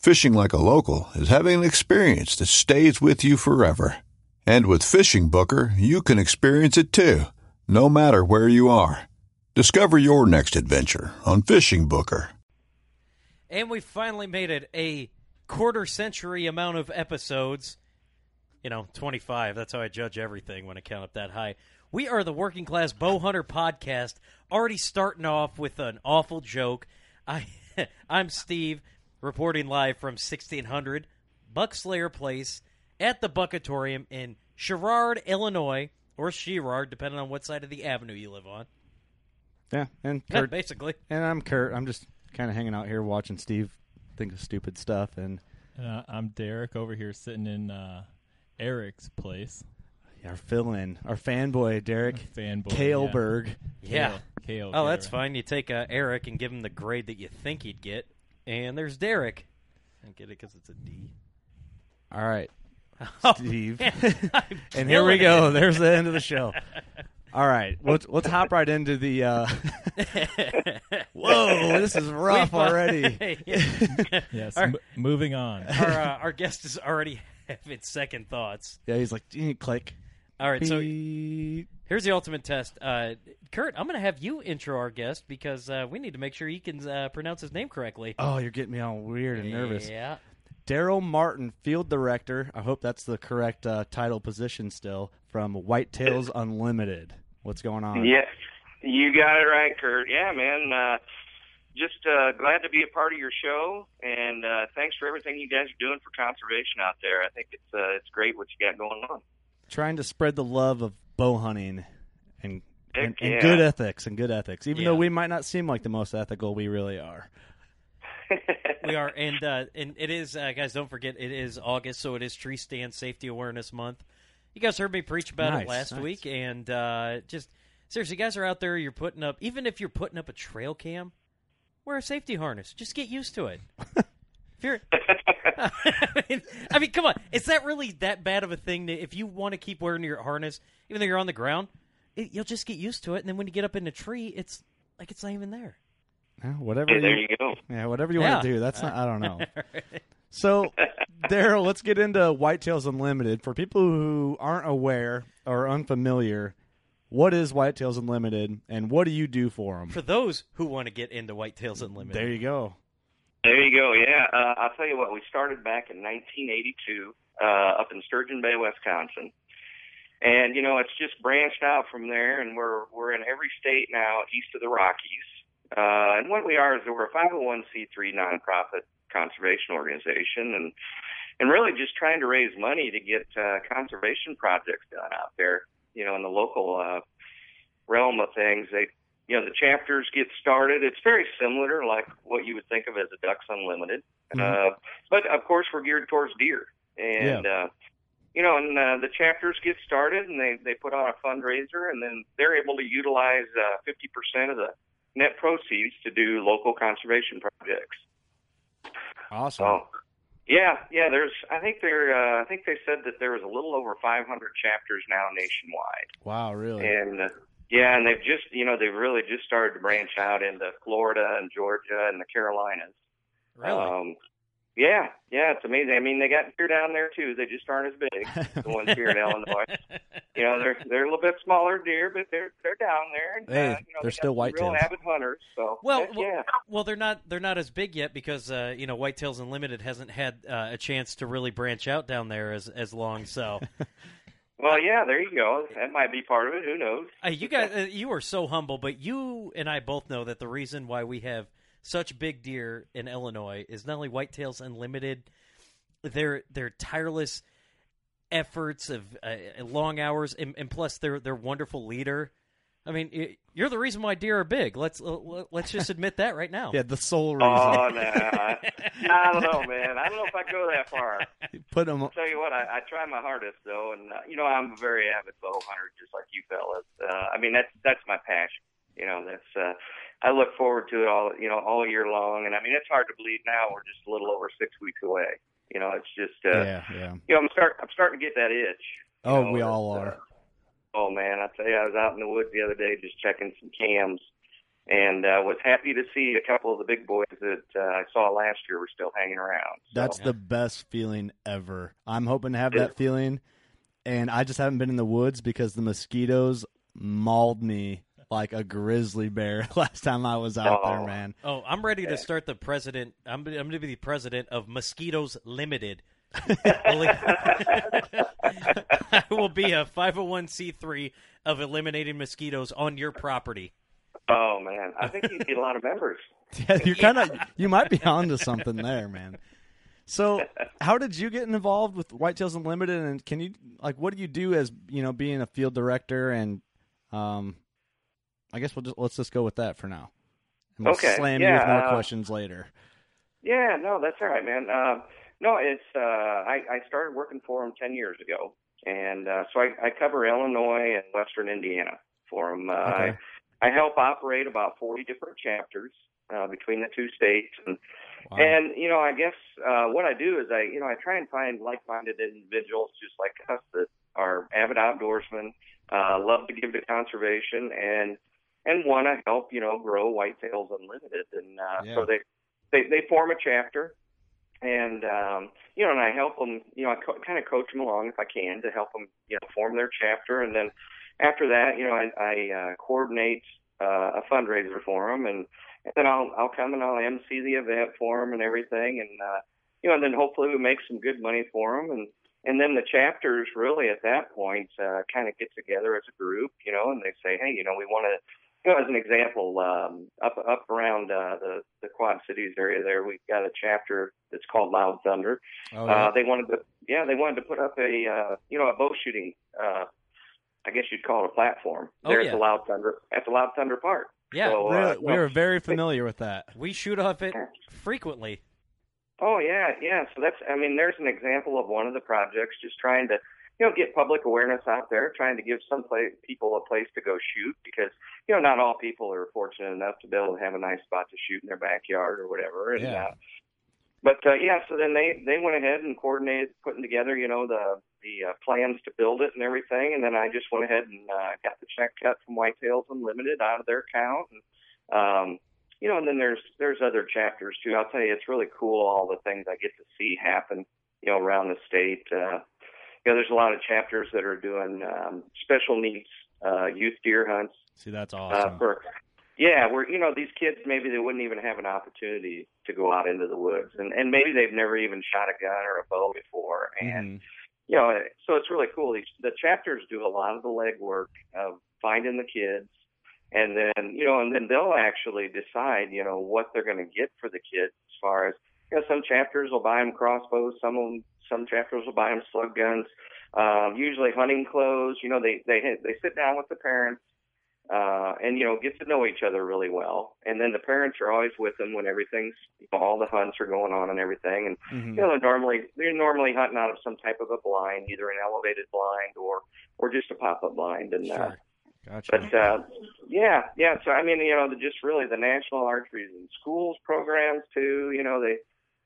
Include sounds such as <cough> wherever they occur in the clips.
Fishing like a local is having an experience that stays with you forever. And with Fishing Booker, you can experience it too, no matter where you are. Discover your next adventure on Fishing Booker. And we finally made it a quarter century amount of episodes. You know, 25. That's how I judge everything when I count up that high. We are the Working Class Bow Hunter podcast, already starting off with an awful joke. I, <laughs> I'm Steve, reporting live from 1600 Buckslayer Place at the Buckatorium in Sherrard, Illinois, or Sherrard, depending on what side of the avenue you live on. Yeah, and Yeah, basically. and I'm Curt. I'm just kind of hanging out here watching Steve think of stupid stuff, and Uh, I'm Derek over here sitting in uh, Eric's place. our fill-in, our fanboy Derek Fanboy. Kaalberg. Yeah. Kale. Oh, that's Kale. fine. You take uh, Eric and give him the grade that you think he'd get, and there's Derek. I get it because it's a D. All right, <laughs> Oh, Steve. man, <laughs> and here we go. it. There's the end of the show. <laughs> All right, let's let's hop right into the. Uh, whoa, this is rough We've, already. Yes. Our- m- moving on. our uh, our guest is already having second thoughts. Yeah, he's like, "Eh, click. All right, so here's the ultimate test. Uh, Curt, I'm going to have you intro our guest because uh, we need to make sure he can uh, pronounce his name correctly. Oh, you're getting me all weird and nervous. Yeah. Darel Martin, field director. I hope that's the correct uh, title position still from Whitetails Unlimited. What's going on? Yes, you got it right, Curt. Yeah, man. Uh, just uh, glad to be a part of your show, and uh, thanks for everything you guys are doing for conservation out there. I think it's uh, it's great what you got going on. Trying to spread the love of bow hunting and and, and yeah. good ethics and good ethics. Even though we might not seem like the most ethical, we really are. <laughs> we are, and uh, and it is, uh, guys. Don't forget, it is August, so it is Tree Stand Safety Awareness Month. You guys heard me preach about Nice, it last nice. week, and uh, just seriously, you guys are out there. You're putting up, even if you're putting up a trail cam, wear a safety harness. Just get used to it. <laughs> if you're, <laughs> <laughs> I mean, I mean, come on, is that really that bad of a thing? To, if you want to keep wearing your harness, even though you're on the ground, it, you'll just get used to it, and then when you get up in a tree, it's like it's not even there. Yeah, whatever. Hey, there you, you go. yeah, whatever you Yeah. want to do. That's not. I don't know. <laughs> So, Darel, let's get into Whitetails Unlimited. For people who aren't aware or unfamiliar, what is Whitetails Unlimited, and what do you do for them? For those who want to get into Whitetails Unlimited, There you go. There you go. Yeah, uh, I'll tell you what. We started back in 1982 uh, up in Sturgeon Bay, Wisconsin, and you know it's just branched out from there, and we're we're in every state now east of the Rockies. Uh, and what we are is we're a 501c3 nonprofit conservation organization, and and really just trying to raise money to get uh, conservation projects done out there. You know, in the local uh, realm of things, they you know, the chapters get started. It's very similar, like what you would think of as a Ducks Unlimited. Uh, but of course, we're geared towards deer. And, uh, you know, and uh, the chapters get started and they, they put on a fundraiser and then they're able to utilize uh, 50% of the net proceeds to do local conservation projects. Awesome. So, Yeah, yeah. There's, I think there, uh, I think they said that there was a little over 500 chapters now nationwide, Wow, really? and uh, yeah, and they've just, you know, they've really just started to branch out into Florida and Georgia and the Carolinas. Really? Um, yeah, yeah, it's amazing. I mean, they got deer down there too. They just aren't as big. the ones here in <laughs> Illinois. You know, they're they're a little bit smaller deer, but they're they're down there. And, Hey, uh, you know, they're they still got some real avid hunters. So Well, heck well- yeah, Well, they're not they're not as big yet because uh, you know Whitetails Unlimited hasn't had uh, a chance to really branch out down there as as long. So <laughs> well, yeah, there you go. That might be part of it. Who knows? uh, you guys uh, you are so humble, but you and I both know that the reason why we have such big deer in Illinois is not only Whitetails Unlimited, their their tireless efforts of uh, long hours, and, and plus their their wonderful leader. I mean, y- you're the reason why deer are big. Let's uh, let's just admit that right now. <laughs> yeah, the sole reason. Oh, no, I, I don't know, man. I don't know if I go that far. <laughs> Put them. I'll tell you what, I, I try my hardest though, and uh, you know I'm a very avid bow hunter, just like you fellas. Uh, I mean that's that's my passion. You know that's uh, I look forward to it all you know all year long, and I mean it's hard to believe now we're just a little over six weeks away. You know it's just uh, yeah, yeah. you know I'm start I'm starting to get that itch. Oh, know, we that, all uh, are. Oh man, I tell you, I was out in the woods the other day just checking some cams. And uh, was happy to see a couple of the big boys that uh, I saw last year were still hanging around. So, That's the best feeling ever. I'm hoping to have that feeling, and I just haven't been in the woods because the mosquitoes mauled me like a grizzly bear <laughs> last time I was out there, Oh. man. Oh, I'm ready to start the president. I'm, I'm going to be the president of Mosquitoes Limited. I <laughs> <laughs> will be a 501c3 of eliminating mosquitoes on your property. Oh man, I think you get a lot of members. <laughs> Yeah, you're kind of you might be onto something there, man. So, how did you get involved with Whitetails Unlimited, and can you like what do you do as you know being a field director and um, I guess we'll just let's just go with that for now. And we'll Okay, slam you with more uh, questions later. Yeah, no, that's all right, man. Um, no, it's uh, I, I started working for them ten years ago, and uh, so I, I cover Illinois and Western Indiana for them. Uh, Okay. I, I help operate about forty different chapters uh, between the two states, and Wow. And you know, I guess uh, what I do is I, you know, I try and find like-minded individuals just like us that are avid outdoorsmen, uh, love to give to conservation, and and want to help, you know, grow Whitetails Unlimited. And uh, Yeah. so they, they they form a chapter, and um, you know, and I help them, you know, I co- kind of coach them along if I can to help them, you know, form their chapter, and then after that, you know, I, I uh, coordinate uh, a fundraiser for them, and, and then I'll I'll come and I'll MC the event for them and everything, and uh, you know, and then hopefully we make some good money for them, and and then the chapters really at that point uh, kind of get together as a group, you know, and they say, hey, you know, we want to. You know, as an example, um, up up around uh, the the Quad Cities area, there we've got a chapter that's called Loud Thunder, Oh, uh, they wanted to, yeah, they wanted to put up a, uh, you know, a bow shooting, uh, I guess you'd call it a platform Oh, there yeah. at the Loud Thunder, at the Loud Thunder Park. Yeah, So, uh, really, we no. are very familiar with that. we shoot off it frequently. Oh yeah, yeah. So that's, I mean, there's an example of one of the projects, just trying to, you know, get public awareness out there, trying to give some pla people a place to go shoot because, you know, not all people are fortunate enough to be able to have a nice spot to shoot in their backyard or whatever. And, Yeah. uh, but uh, yeah, so then they they went ahead and coordinated putting together, you know, the the uh, plans to build it and everything, and then I just went ahead and uh, got the check cut from Whitetails Unlimited out of their account, and um, you know, and then there's there's other chapters too. I'll tell you, it's really cool all the things I get to see happen, you know, around the state. Uh, you know, there's a lot of chapters that are doing um, special needs uh, youth deer hunts See, that's uh, awesome. for yeah, where you know these kids maybe they wouldn't even have an opportunity to go out into the woods, and and maybe they've never even shot a gun or a bow before, and Mhm. you know, so it's really cool. These, the chapters do a lot of the legwork of finding the kids, and then you know, and then they'll actually decide, you know, what they're going to get for the kids as far as you know. Some chapters will buy them crossbows, some of them, some chapters will buy them slug guns. Um, usually hunting clothes. You know, they they they sit down with the parents uh, and you know get to know each other really well. And then the parents are always with them when everything's you know, all the hunts are going on and everything. And Mhm. you know they're normally they're normally hunting out of some type of a blind, either an elevated blind or or just a pop up blind. And uh, Sure. Gotcha. but uh, yeah, yeah. So I mean, you know, the, just really the national archery and schools programs too. You know, they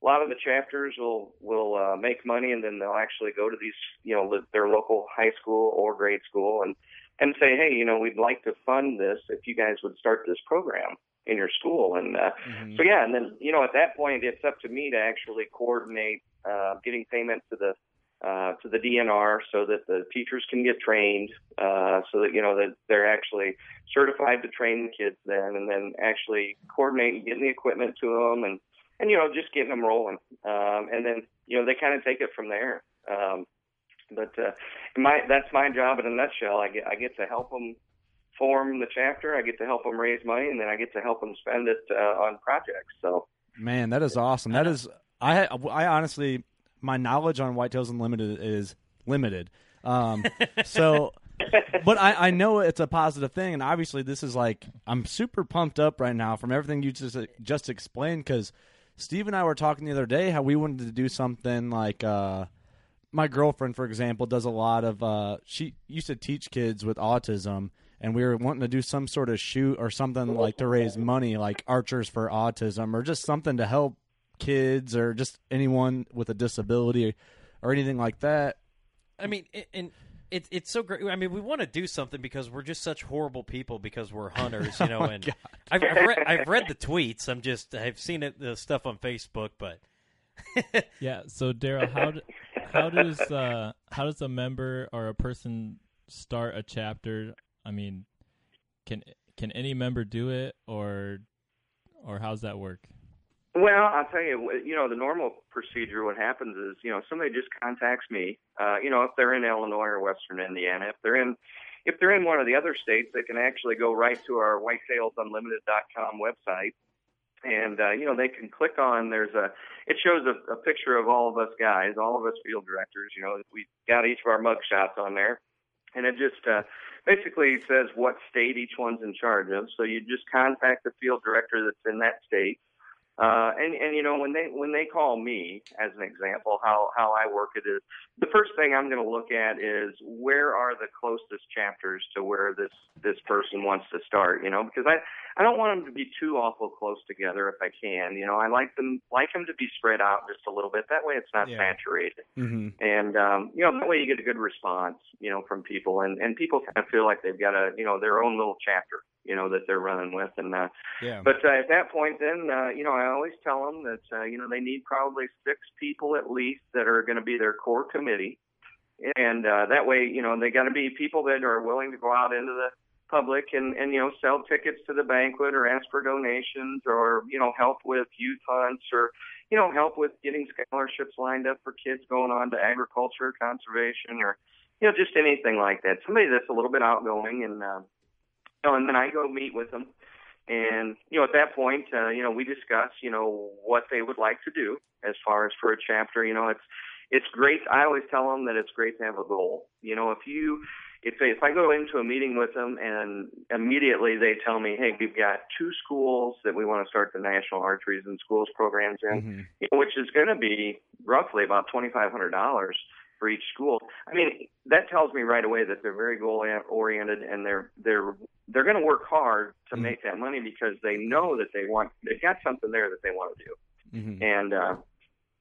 a lot of the chapters will will uh, make money, and then they'll actually go to these, you know, their local high school or grade school, and and say, hey, you know, we'd like to fund this if you guys would start this program in your school, and uh, Mhm. so yeah, and then you know, at that point, it's up to me to actually coordinate uh, getting payment to the uh, to the DNR so that the teachers can get trained, uh, so that you know that they're actually certified to train the kids then, and then actually coordinate getting the equipment to them, and and you know just getting them rolling, um, and then you know they kind of take it from there. Um, but uh, my that's my job in a nutshell. I get I get to help them form the chapter. I get to help them raise money, and then I get to help them spend it uh, on projects. So Man, that is awesome. That is I I honestly my knowledge on Whitetails Unlimited is limited. Um, <laughs> so, but I, I know it's a positive thing, and obviously this is like I'm super pumped up right now from everything you just just explained because Steve and I were talking the other day how we wanted to do something like uh, my girlfriend, for example, does a lot of uh, she used to teach kids with autism. And we were wanting to do some sort of shoot or something like to raise money, like Archers for Autism, or just something to help kids or just anyone with a disability or anything like that. I mean, and it's it's so great. I mean, we want to do something because we're just such horrible people because we're hunters, you <laughs> know. Oh and I've, I've read I've read the tweets. I'm just I've seen it the stuff on Facebook, but <laughs> Yeah. So Darel, how d- how does uh how does a member or a person start a chapter? I mean, can can any member do it, or or how's that work? Well, I'll tell you, you know, the normal procedure, what happens is, you know, somebody just contacts me, uh, you know, if they're in Illinois or Western Indiana, if they're in, if they're in one of the other states, they can actually go right to our whitetailsunlimited.com website. And, uh, you know, they can click on, there's a, it shows a, a picture of all of us guys, all of us field directors, you know, we got each of our mug shots on there. And it just, uh, basically says what state each one's in charge of. So you just contact the field director that's in that state. Uh, and, and you know when they when they call me as an example how how I work it is the first thing I'm going to look at is where are the closest chapters to where this this person wants to start you know because I I don't want them to be too awful close together if I can you know I like them like them to be spread out just a little bit that way it's not Yeah. saturated Mm-hmm. and um, you know that way you get a good response you know from people and and people kind of feel like they've got a you know their own little chapter you know that they're running with and uh, Yeah. but uh, at that point, then uh, you know, I always tell them that uh, you know they need probably six people at least that are going to be their core committee, and uh, that way, you know, they got to be people that are willing to go out into the public and and you know sell tickets to the banquet or ask for donations or you know help with youth hunts or you know help with getting scholarships lined up for kids going on to agriculture, conservation, or you know just anything like that. Somebody that's a little bit outgoing and. Uh, know, and then I go meet with them, and you know, at that point, uh, you know, we discuss, you know, what they would like to do as far as for a chapter. You know, it's it's great. I always tell them that it's great to have a goal. You know, if you if they, if I go into a meeting with them and immediately they tell me, hey, we've got two schools that we want to start the national archeries and schools programs in, Mm-hmm. you know, which is going to be roughly about twenty five hundred dollars for each school. I mean, that tells me right away that they're very goal oriented and they're they're they're going to work hard to Mhm. make that money because they know that they want they've got something there that they want to do. Mm-hmm. And uh,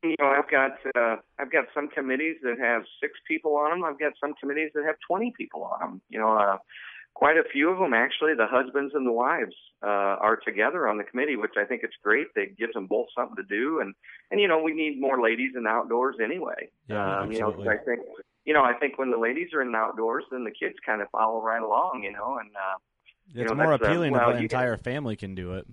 you know, I've got uh, I've got some committees that have six people on them. I've got some committees that have twenty people on them. You know, uh, quite a few of them actually. The husbands and the wives uh, are together on the committee, which I think it's great. They gives them both something to do, and and you know, we need more ladies in the outdoors anyway. Yeah, um, you know. I think you know, I think when the ladies are in the outdoors, then the kids kind of follow right along. You know, and uh, It's know, more uh, appealing well, if an you can- entire family can do it.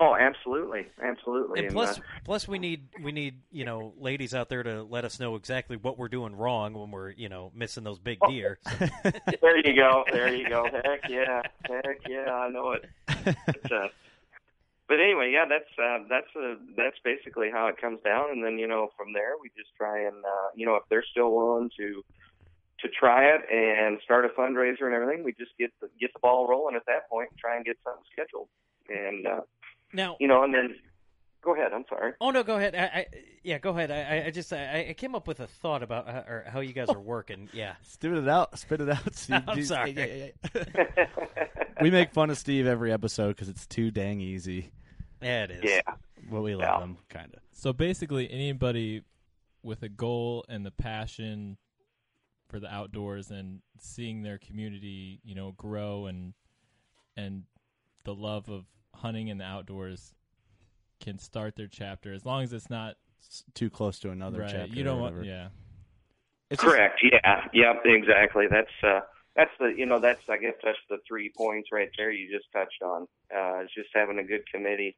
Oh, absolutely, absolutely. and And, plus uh, plus we need we need you know ladies out there to let us know exactly what we're doing wrong when we're you know missing those big deer. So- <laughs> <laughs> there you go. There you go. Heck yeah. Heck yeah. I know it. But, uh, but anyway, yeah, that's uh, that's uh, that's basically how it comes down, and then you know from there we just try and uh, you know if they're still willing to to try it and start a fundraiser and everything, we just get the, get the ball rolling at that point and try and get something scheduled, and uh, now, you know, and then go ahead. I'm sorry. oh no, go ahead. I, I yeah, go ahead. I, I- I just I, I came up with a thought about how, or how you guys are working. Yeah, <laughs> Spit it out. Spit it out, Steve. <laughs> I'm Dude, sorry. yeah, yeah, yeah. we make fun of Steve every episode because it's too dang easy. yeah, it is. yeah. Well, we love Yeah. them, kind of. So basically, anybody with a goal and the passion for the outdoors and seeing their community, you know, grow and and the love of hunting and the outdoors can start their chapter as long as it's not It's too close to another right. chapter. You don't want, whatever. yeah. It's just- Correct. Yeah. Yep. Exactly. That's uh, that's the you know that's I guess that's the three points right there you just touched on. Uh, it's just having a good committee,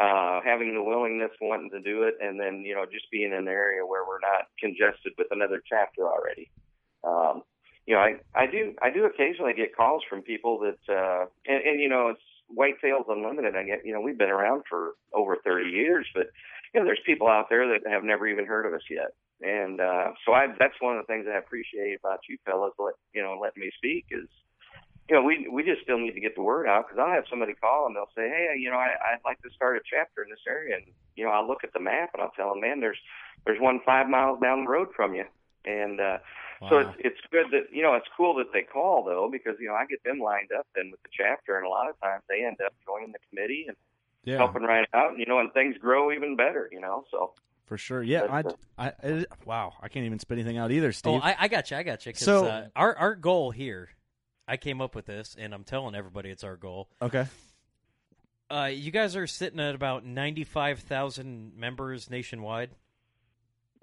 uh, having the willingness, wanting to do it, and then you know just being in an area where we're not congested with another chapter already. Um, you know, I I do I do occasionally get calls from people that uh, and, and you know it's Whitetails Unlimited. I get you know we've been around for over 30 years, but you know there's people out there that have never even heard of us yet. And uh, so I, that's one of the things I appreciate about you fellas, let, you know, letting me speak is, you know, we we just still need to get the word out because I'll have somebody call and they'll say, hey, you know, I, I'd like to start a chapter in this area, and you know, I'll look at the map and I'll tell them, man, there's there's one five miles down the road from you, and uh, so it's it's good that you know it's cool that they call though because you know I get them lined up then with the chapter, and a lot of times they end up joining the committee and yeah, helping right out, and you know, and things grow even better, you know, so. for sure. Yeah, I, That's, I, wow, I can't even spit anything out either, Steve. Oh, I, I got you. I got you. So- uh, our our goal here, I came up with this, and I'm telling everybody it's our goal. okay, Uh, you guys are sitting at about ninety five thousand members nationwide.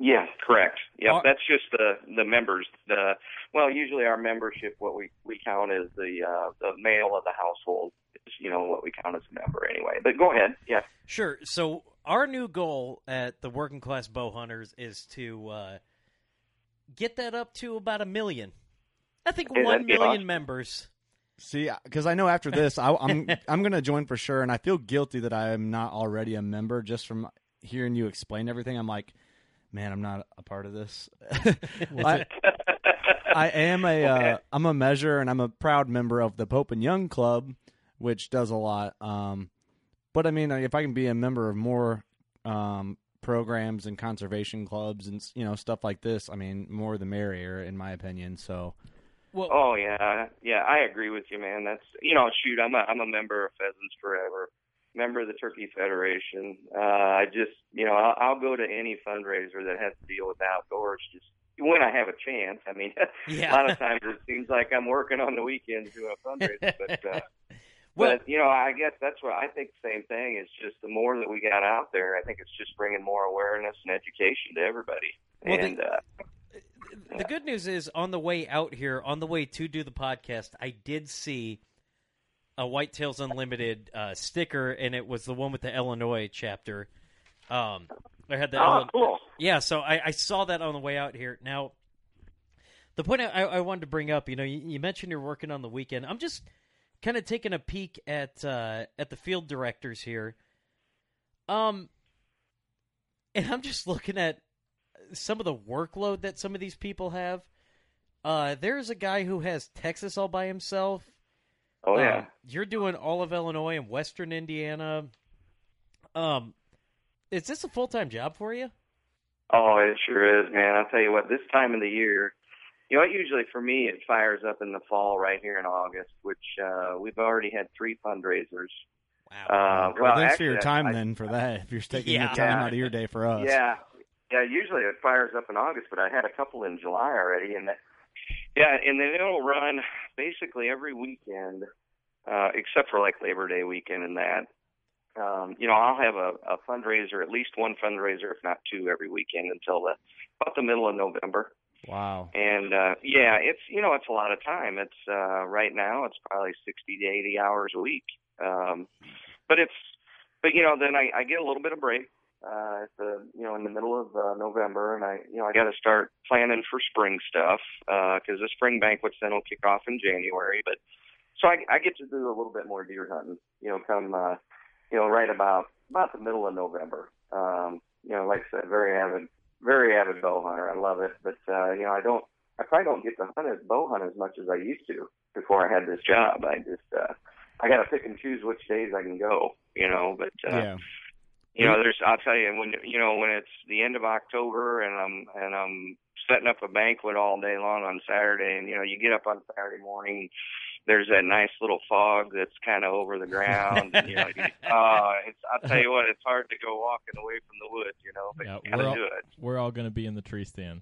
Yeah, correct. Yeah, Are- that's just the the members. The well, usually our membership, what we we count as the uh, the male of the household. Is, you know what we count as a member anyway. But go ahead. Yeah. Sure. So our new goal at the Working Class Bow Hunters is to uh, get that up to about a million. I think Okay, one that'd be million awesome. members. see, because I know after this, I, I'm <laughs> I'm gonna join for sure, and I feel guilty that I am not already a member just from hearing you explain everything. I'm like, man, I'm not a part of this. <laughs> I, I am a <laughs> Okay. uh, I'm a measure, and I'm a proud member of the Pope and Young Club, which does a lot. Um, but I mean, if I can be a member of more um, programs and conservation clubs and you know stuff like this, I mean, more the merrier, in my opinion. So Well, Oh yeah, yeah. I agree with you, man. That's you know, shoot, I'm a I'm a member of Pheasants Forever, member of the Turkey Federation. Uh, I just you know I'll, I'll go to any fundraiser that has to deal with outdoors. Just when I have a chance. I mean, <laughs> Yeah. a lot of times it seems like I'm working on the weekends doing a fundraiser, but. Uh, <laughs> Well- but you know, I guess that's what I think. The same thing is just the more that we got out there, I think it's just bringing more awareness and education to everybody. Well, the- and uh, the good news is on the way out here, on the way to do the podcast, I did see a Whitetails Unlimited uh, sticker, and it was the one with the Illinois chapter. Um, I had the oh, Illinois- cool. Yeah, so I, I saw that on the way out here. Now, the point I, I wanted to bring up, you know, you, you mentioned you're working on the weekend. I'm just kind of taking a peek at uh, at the field directors here, um, and I'm just looking at some of the workload that some of these people have. Uh, there's a guy who has Texas all by himself. Oh yeah. Um, you're doing all of Illinois and Western Indiana. Um, is this a full time job for you? Oh, it sure is, man. I'll tell you what, this time of the year, you know, what usually for me it fires up in the fall right here in August, which uh we've already had three fundraisers. Wow. Uh well, well, thanks actually, for your time I, then for that. If you're taking Yeah. the time out of your day for us, Yeah. Yeah, usually it fires up in August, but I had a couple in July already and that yeah, and then it'll run basically every weekend, uh, except for like Labor Day weekend and that. Um, you know, I'll have a, a fundraiser, at least one fundraiser, if not two, every weekend until the about the middle of November. Wow. And uh yeah, it's you know, it's a lot of time. It's uh right now it's probably sixty to eighty hours a week. Um but it's but you know, then I, I get a little bit of break uh at the you know, in the middle of uh, November and I you know, I gotta start planning for spring stuff, uh because the spring banquets then will kick off in January. But so I I get to do a little bit more deer hunting, you know, come uh you know, right about about the middle of November. Um, you know, like I said, very avid very avid bow hunter. I love it, but uh, you know, I don't. I probably don't get to hunt as bow hunt as much as I used to before I had this job. I just, uh, I got to pick and choose which days I can go. You know, but uh, yeah. You know, there's. I'll tell you when you know when it's the end of October and I'm and I'm setting up a banquet all day long on Saturday, and you know, you get up on Saturday morning. There's that nice little fog that's kind of over the ground. and, you know, you, uh, it's, I'll tell you what, it's hard to go walking away from the woods, you know, but Yeah, you gotta we're all- do it. We're all going to be in the tree stand.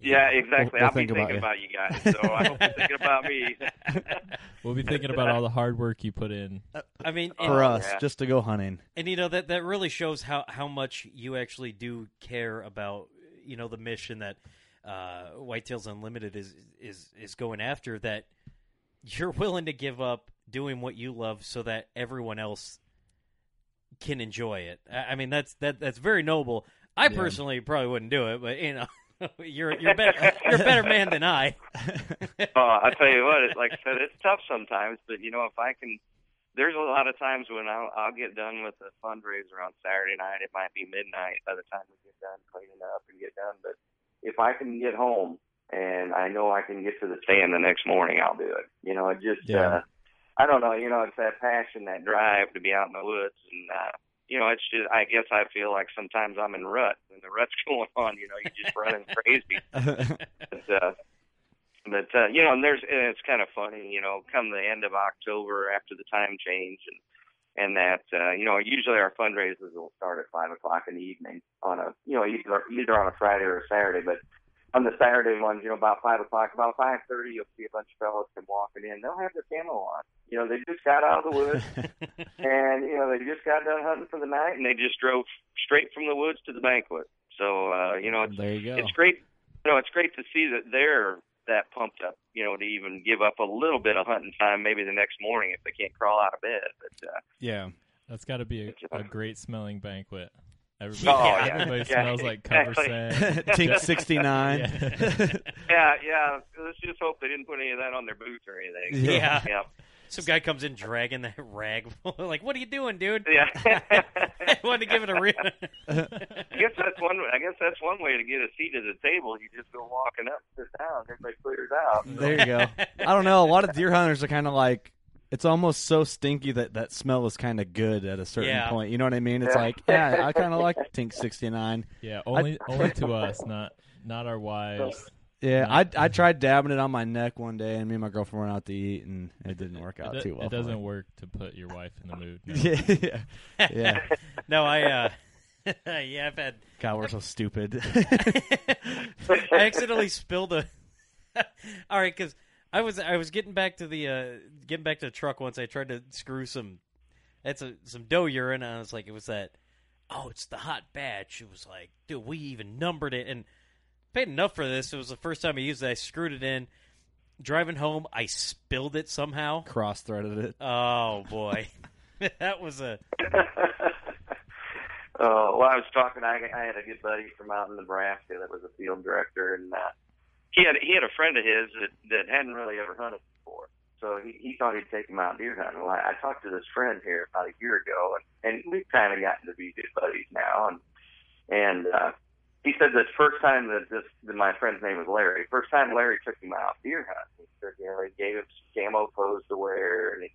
Yeah, exactly. we'll I'll be think about thinking you. about you guys, so I hope you're thinking about me. <laughs> We'll be thinking about all the hard work you put in. I mean, and, for us yeah. just to go hunting. and you know that that really shows how how much you actually do care about you know the mission that uh, Whitetails Unlimited is is is going after. That you're willing to give up doing what you love so that everyone else can enjoy it. I I mean, that's that that's very noble. I Yeah. personally probably wouldn't do it, but you know, <laughs> you're you're better you're a better man than I. <laughs> oh, I tell you what, it, like I said, it's tough sometimes, but you know, if I can, there's a lot of times when I'll, I'll get done with the fundraiser on Saturday night. It might be midnight by the time we get done cleaning up and get done, but if I can get home and I know I can get to the stand the next morning, I'll do it. You know, it just, Yeah. uh, I don't know, you know, it's that passion, that drive to be out in the woods and, uh, you know, it's just, I guess I feel like sometimes I'm in rut when the rut's <laughs> going on, you know, you're just running crazy. <laughs> But uh, but uh, you know, and there's and it's kind of funny, you know, come the end of October after the time change and and that uh, you know usually our fundraisers will start at five o'clock in the evening on a you know either either on a Friday or a Saturday, but on the Saturday ones, you know, about five o'clock, about five thirty, you'll see a bunch of fellows come walking in. They'll have their camo on. You know, they just got out of the woods <laughs> and you know they just got done hunting for the night, and they just drove straight from the woods to the banquet. So uh, you know, it's there you go. it's great. You know, it's great to see that they're that pumped up. You know, to even give up a little bit of hunting time, maybe the next morning if they can't crawl out of bed. But uh, yeah. That's got to be a, a great smelling banquet. Everybody, Oh, yeah. everybody Yeah, smells like cover exactly. scent. Tink 69. <laughs> yeah, yeah. Let's just hope they didn't put any of that on their boots or anything. So, Yeah. yeah, Some guy comes in dragging that rag. <laughs> like, what are you doing, dude? yeah. I <laughs> wanted to give it a real. I guess that's one. I guess that's one way to get a seat at the table. You just go walking up, sit down, everybody clears out. There you go. I don't know. A lot of deer hunters are kind of like, it's almost so stinky that that smell is kind of good at a certain Yeah. point. You know what I mean? It's Yeah. like, yeah, I kind of like Tink 69. yeah, only only to us, not not our wives. Yeah, I I <laughs> tried dabbing it on my neck one day, and me and my girlfriend went out to eat, and it didn't work out it, too well. it for me. doesn't work to put your wife in the mood. no. <laughs> yeah, yeah, yeah. <laughs> no, I. uh Yeah, I've had. God, we're so stupid. I accidentally spilled a. All right, because I was I was getting back to the uh getting back to the truck once. I tried to screw some. That's a some doe urine. And I was like, it was that. Oh, it's the hot batch. It was like, dude, we even numbered it and paid enough for this. It was the first time I used it. I screwed it in. Driving home, I spilled it somehow. Cross threaded it. Oh boy, <laughs> that was a <laughs> Uh, well, I was talking. I, I had a good buddy from out in Nebraska that was a field director, and uh, he had he had a friend of his that that hadn't really ever hunted before. So he, he thought he'd take him out deer hunting. Well, I, I talked to this friend here about a year ago, and, and we've kind of gotten to be good buddies now. And and uh, he said the first time that this that my friend's name was Larry. First time Larry took him out deer hunting, he said gave him some camo clothes to wear, and he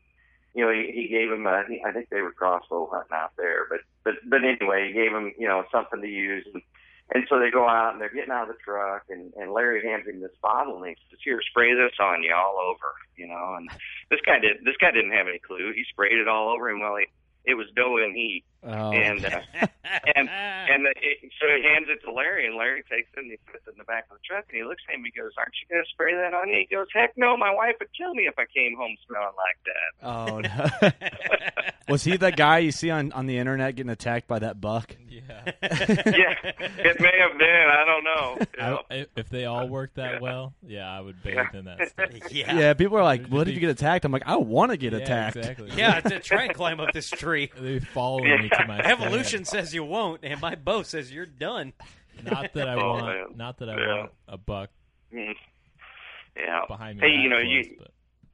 you know, he, he gave him. Uh, he, I think they were crossbow hunting out there, but but but anyway, he gave him you know something to use, and and so they go out and they're getting out of the truck, and and Larry hands him this bottle, and he says, "Here, spray this on you all over," you know. And this guy did. This guy didn't have any clue. He sprayed it all over him. while he, it was doe and heat, Oh, and uh, <laughs> and and the, it, so he hands it to Larry, and Larry takes it and he puts it in the back of the truck, and he looks at him. And he goes, "Aren't you going to spray that on you?" He goes, "Heck no! My wife would kill me if I came home smelling like that." oh <laughs> no. <laughs> Was he the guy you see on, on the internet getting attacked by that buck? Yeah. <laughs> yeah, it may have been. I don't know. You? I, if- if they all work that well, yeah, I would bathe in that stuff. <laughs> yeah. Yeah, people are like, It'd "What be- did you get attacked?" I'm like, "I want to get Yeah, attacked." Exactly. Yeah, to try and climb up this tree. <laughs> They follow me to my Evolution says you won't, and my bow says you're done. Not that I Oh, want. man. Not that I Yeah. want a buck Mm. Yeah. behind me. Hey, you know, close, you but-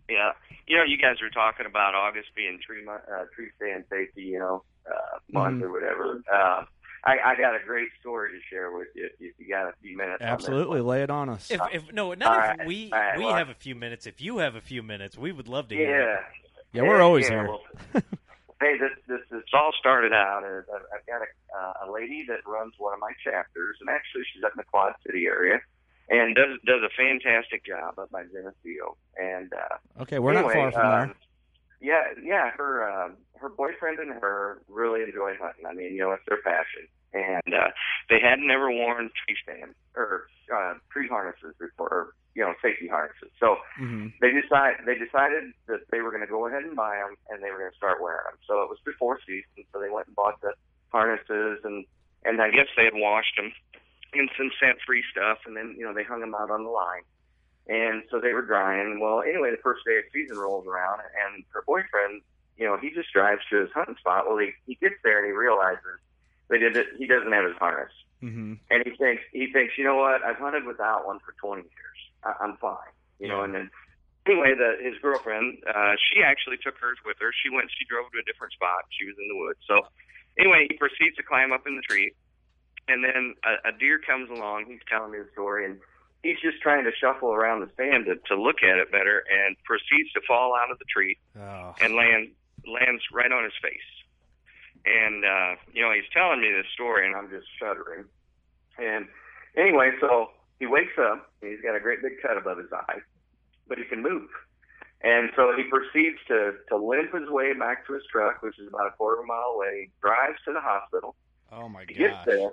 yeah, you know, you guys were talking about August being tree month, uh, tree stand safety, you know, uh, month Mhm. or whatever. Uh, I, I got a great story to share with you if, if you got a few minutes. Absolutely, lay it on us. If, if no, not All if right, we all right, we well, have a few minutes. If you have a few minutes, we would love to hear. it. Yeah. Yeah, we're always yeah, here. well, <laughs> hey, this, this this all started out as I've I've got a, uh, a lady that runs one of my chapters, and actually she's up in the Quad City area, and does does a fantastic job up by Geneseo. And uh, Okay, we're anyway, not far from there. Yeah, yeah. Her uh, her boyfriend and her really enjoy hunting. I mean, you know, it's their passion. And uh, they had never worn tree stand or uh, tree harnesses before, or, you know, safety harnesses. So hmm they decide they decided that they were going to go ahead and buy them, and they were going to start wearing them. So it was before season, so they went and bought the harnesses, and and I guess they had washed them in some scent-free stuff, and then you know they hung them out on the line, and so they were drying. Well, anyway, the first day of season rolls around, and her boyfriend, you know, he just drives to his hunting spot. Well, he he gets there and he realizes they did it. He doesn't have his harness, hmm and he thinks he thinks, you know what? I've hunted without one for 20 years. I, I'm fine, you know. And then anyway, the his girlfriend, uh, she actually took hers with her. She went. She drove to a different spot. She was in the woods. So anyway, he proceeds to climb up in the tree, and then a, a deer comes along. He's telling me the story, and he's just trying to shuffle around the stand to, to look at it better, and proceeds to fall out of the tree Oh. and land lands right on his face. And uh, you know, he's telling me this story, and I'm just shuddering. And anyway, so he wakes up. And he's got a great big cut above his eye, but he can move. And so he proceeds to to limp his way back to his truck, which is about a quarter of a mile away. Drives to the hospital. Oh my He gets there.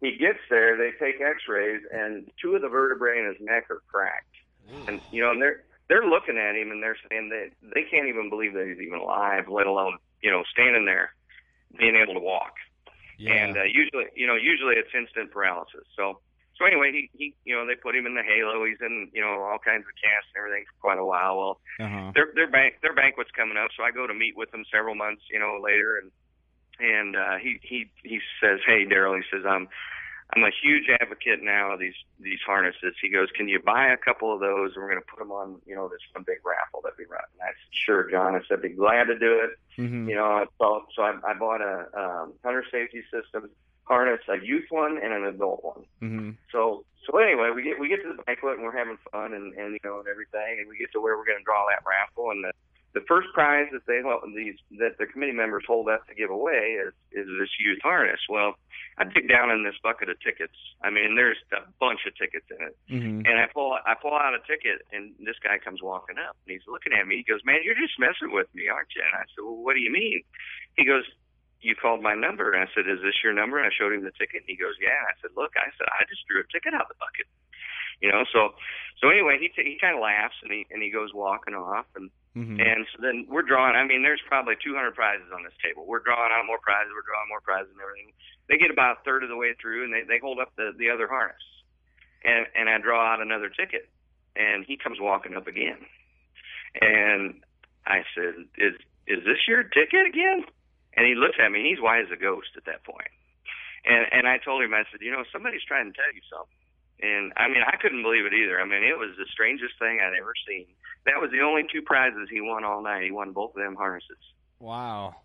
He gets there. They take X-rays, and two of the vertebrae in his neck are cracked. And you know, and they're they're looking at him, and they're saying that they can't even believe that he's even alive, let alone you know standing there, being able to walk. Yeah. And uh, usually, you know, usually it's instant paralysis. So, so anyway, he, he, you know, they put him in the halo. He's in, you know, all kinds of casts and everything for quite a while. Well, uh-huh. their their bank their banquet's coming up, so I go to meet with them several months, you know, later, and and uh, he he he says, "Hey, Darel," he says, "I'm I'm a huge advocate now of these these harnesses." He goes, "Can you buy a couple of those, and we're going to put them on, you know, this one big raffle that we run?" And I said, "Sure, John." I said, "I'd be glad to do it." hmm You know, so so I, I bought a um, hunter safety system harness, a youth one and an adult one. hmm So so anyway, we get we get to the banquet and we're having fun and and you know and everything, and we get to where we're going to draw that raffle and the the first prize that they hold- these that the committee members hold us to give away is is this youth harness. Well, I dig down in this bucket of tickets. I mean, there's a bunch of tickets in it. hmm And I pull I pull out a ticket, and this guy comes walking up, and he's looking at me. He goes, "Man, you're just messing with me, aren't you?" And I said, "Well, what do you mean?" He goes, "You called my number." And I said, "Is this your number?" And I showed him the ticket, and he goes, "Yeah." And I said, "Look," I said, "I just drew a ticket out of the bucket." You know, so so anyway, he t- he kind of laughs and he and he goes walking off, and hmm and so then we're drawing. I mean, there's probably 200 prizes on this table. We're drawing out more prizes. We're drawing more prizes and everything. They get about a third of the way through, and they they hold up the the other harness, and and I draw out another ticket, and he comes walking up again, and I said, "Is is this your ticket again?" And he looks at me. He's white as a ghost at that point. And and I told him, I said, "You know, somebody's trying to tell you something." And I mean, I couldn't believe it either. I mean, it was the strangest thing I'd ever seen. That was the only two prizes he won all night. He won both of them harnesses. Wow.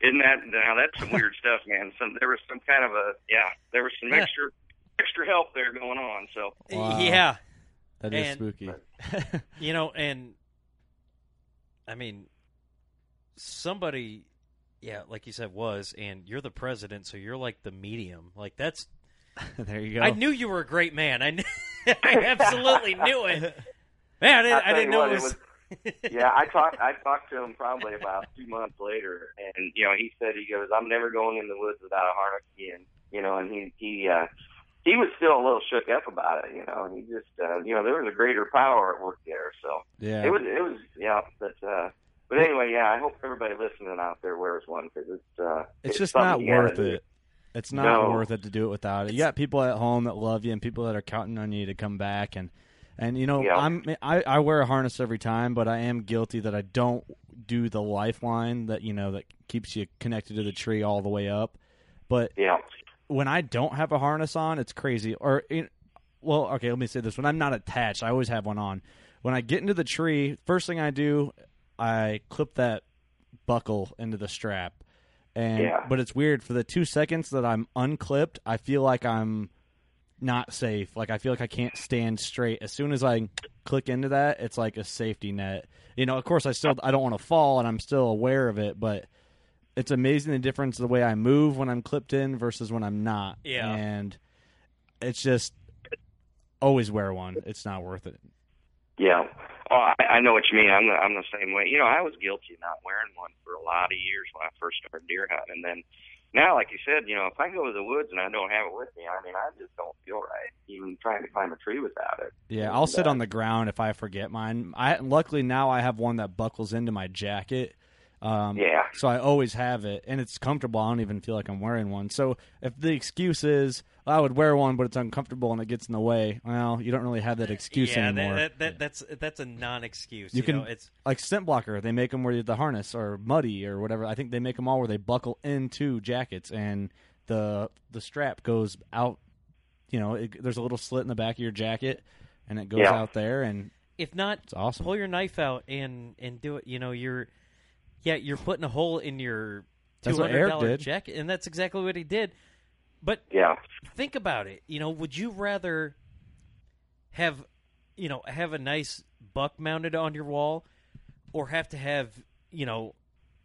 Isn't that now? That's some weird <laughs> stuff, man. Some there was some kind of a yeah. There was some Yeah. extra extra help there going on. So Wow. Yeah, That is And- spooky. <laughs> you know, and I mean, somebody, yeah, like you said, was, and you're the president, so you're like the medium. Like that's, <laughs> there you go. I knew you were a great man. I, knew, <laughs> I <laughs> absolutely knew it. Man, I didn't, I'll I tell didn't know what, it it was. yeah, I talked I talked to him probably about two months later, and you know he said he goes, I'm never going in the woods without a harness again. You know, and he he uh, he was still a little shook up about it. You know, and he just uh, you know there was a greater power at work there. So yeah. it was it was yeah, but uh, but anyway, yeah, I hope everybody listening out there wears one because it's uh, it's just not worth do. it. It's not No. worth it to do it without it. You got people at home that love you and people that are counting on you to come back and and you know Yeah. I'm I, I wear a harness every time, but I am guilty that I don't do the lifeline that you know that keeps you connected to the tree all the way up. But Yeah, when I don't have a harness on, it's crazy. Or, well, okay, let me say this: when I'm not attached, I always have one on. When I get into the tree, first thing I do, I clip that buckle into the strap, and Yeah. but it's weird for the two seconds that I'm unclipped, I feel like I'm not safe. Like I feel like I can't stand straight. As soon as I click into that, it's like a safety net. You know, of course, I still I don't want to fall, and I'm still aware of it, but it's amazing the difference the way I move when I'm clipped in versus when I'm not. Yeah. and it's just always wear one. It's not worth it. Yeah. Oh, I, I know what you mean. I'm the I'm the same way. You know, I was guilty of not wearing one for a lot of years when I first started deer hunting, and then now, like you said, you know, if I go to the woods and I don't have it with me, I mean, I just don't feel right even trying to climb a tree without it. Yeah, I'll sit on the ground if I forget mine. I luckily now I have one that buckles into my jacket. Um, Yeah. So I always have it, and it's comfortable. I don't even feel like I'm wearing one. So if the excuse is I would wear one, but it's uncomfortable and it gets in the way, well, you don't really have that excuse yeah, anymore. that, that, that, that's that's a non-excuse. you You, can know, it's like scent blocker. They make them where the harness or muddy or whatever. I think they make them all where they buckle into jackets and the the strap goes out. You know, it, there's a little slit in the back of your jacket, and it goes Yeah. out there, and if not, it's awesome. pull your knife out and and do it. You know, you're yeah, you're putting a hole in your two hundred dollar what hundred Eric dollar did. jacket, and that's exactly what he did. But Yeah. think about it. You know, would you rather have you know have a nice buck mounted on your wall, or have to have you know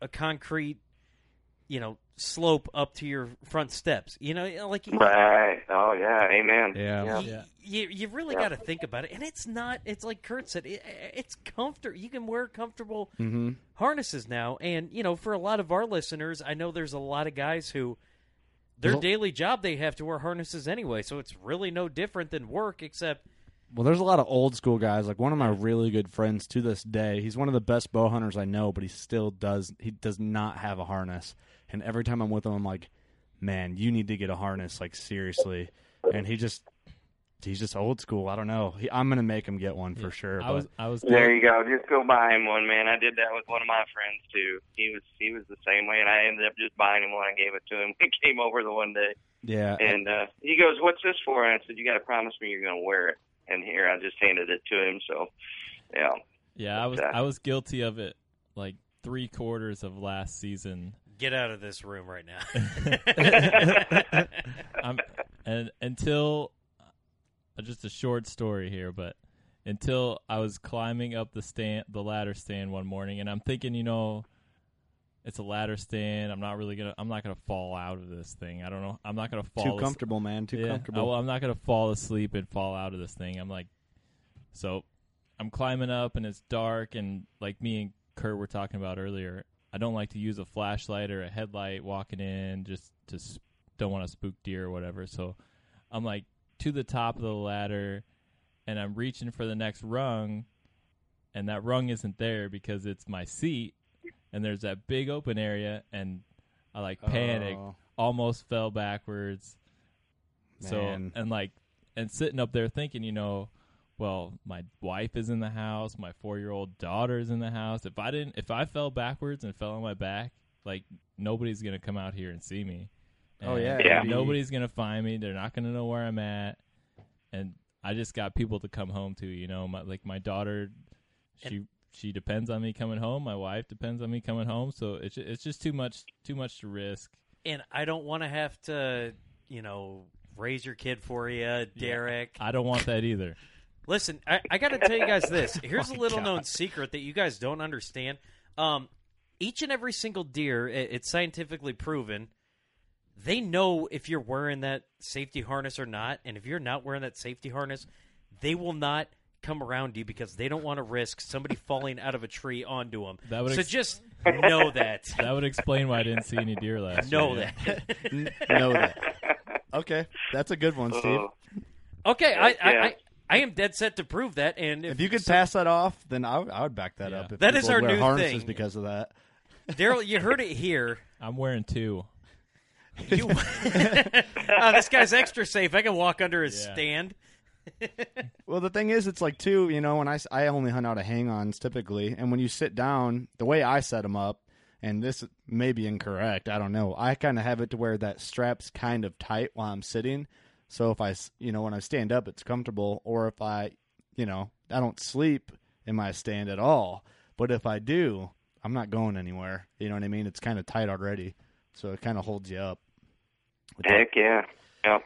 a concrete you know slope up to your front steps? You know, like Right. Oh yeah. Amen. Yeah. y- You, you really Yeah. got to think about it, and it's not. It's like Curt said. It, it's comfortable. You can wear comfortable hmm harnesses now, and you know, for a lot of our listeners, I know there's a lot of guys who their Well- daily job they have to wear harnesses anyway, so it's really no different than work, except Well, there's a lot of old school guys. Like one of my really good friends to this day, he's one of the best bow hunters I know, but he still does. He does not have a harness. And every time I'm with him, I'm like, "Man, you need to get a harness, like seriously." And he just, he's just old school. I don't know. He, I'm gonna make him get one for sure. I was I was There you go. Just go buy him one, man. I did that with one of my friends too. He was he was the same way, and I ended up just buying him one. I gave it to him. <laughs> He came over the one day, yeah, and uh, he goes, "What's this for?" And I said, "You got to promise me you're going to wear it." And here, I just handed it to him. So, yeah, yeah I was Yeah. I was guilty of it like three quarters of last season. Get out of this room right now. <laughs> I'm, and until uh, just a short story here, but until I was climbing up the stand, the ladder stand one morning, and I'm thinking, you know, it's a ladder stand. I'm not really gonna. I'm not gonna fall out of this thing. I don't know. I'm not gonna fall. too as- comfortable, man. Too yeah. comfortable. Oh, well, I'm not gonna fall asleep and fall out of this thing. I'm like, so I'm climbing up and it's dark and like me and Curt were talking about earlier. I don't like to use a flashlight or a headlight walking in. Just to s- don't want to spook deer or whatever. So I'm like to the top of the ladder and I'm reaching for the next rung, and that rung isn't there because it's my seat. And there's that big open area, and I like panicked Oh, almost fell backwards. So and like and sitting up there thinking, you know, well, my wife is in the house, my four year old daughter is in the house. If I didn't if I fell backwards and fell on my back, like nobody's gonna come out here and see me. Oh, yeah, Yeah. Nobody's gonna find me. They're not gonna know where I'm at. And I just got people to come home to, you know, my like my daughter she she depends on me coming home. My wife depends on me coming home. So it's it's just too much too much to risk. and I don't want to have to, you know, raise your kid for you, Derek. I don't want that either. Listen, I, I got to tell you guys this. <laughs> Here's a little God. known secret that you guys don't understand. Um, each and every single deer, i- it's scientifically proven. They know if you're wearing that safety harness or not, and if you're not wearing that safety harness, they will not come around you because they don't want to risk somebody <laughs> falling out of a tree onto them. That would so ex- just know that. <laughs> That would explain why I didn't see any deer last know year. that. N- know that. Okay, that's a good one, Steve. Oh, Okay, I, I, Yeah. I, I am dead set to prove that. And if, If you could pass that off, then I would, I would back that Yeah. up. If That is our wear new harnesses thing. because of that. Darel, you heard it <laughs> here. I'm wearing two. You, oh, <laughs> <laughs> this guy's extra safe. I can walk under his Yeah. stand. Well, the thing is, it's like two. You know, when I I only hunt out of hang-ons typically, and when you sit down, the way I set them up, and this may be incorrect. I don't know. I kind of have it to where that strap's kind of tight while I'm sitting. So if I, you know, when I stand up, it's comfortable. Or if I, you know, I don't sleep in my stand at all. But if I do, I'm not going anywhere. You know what I mean? It's kind of tight already, so it kind of holds you up. heck yeah. Yeah.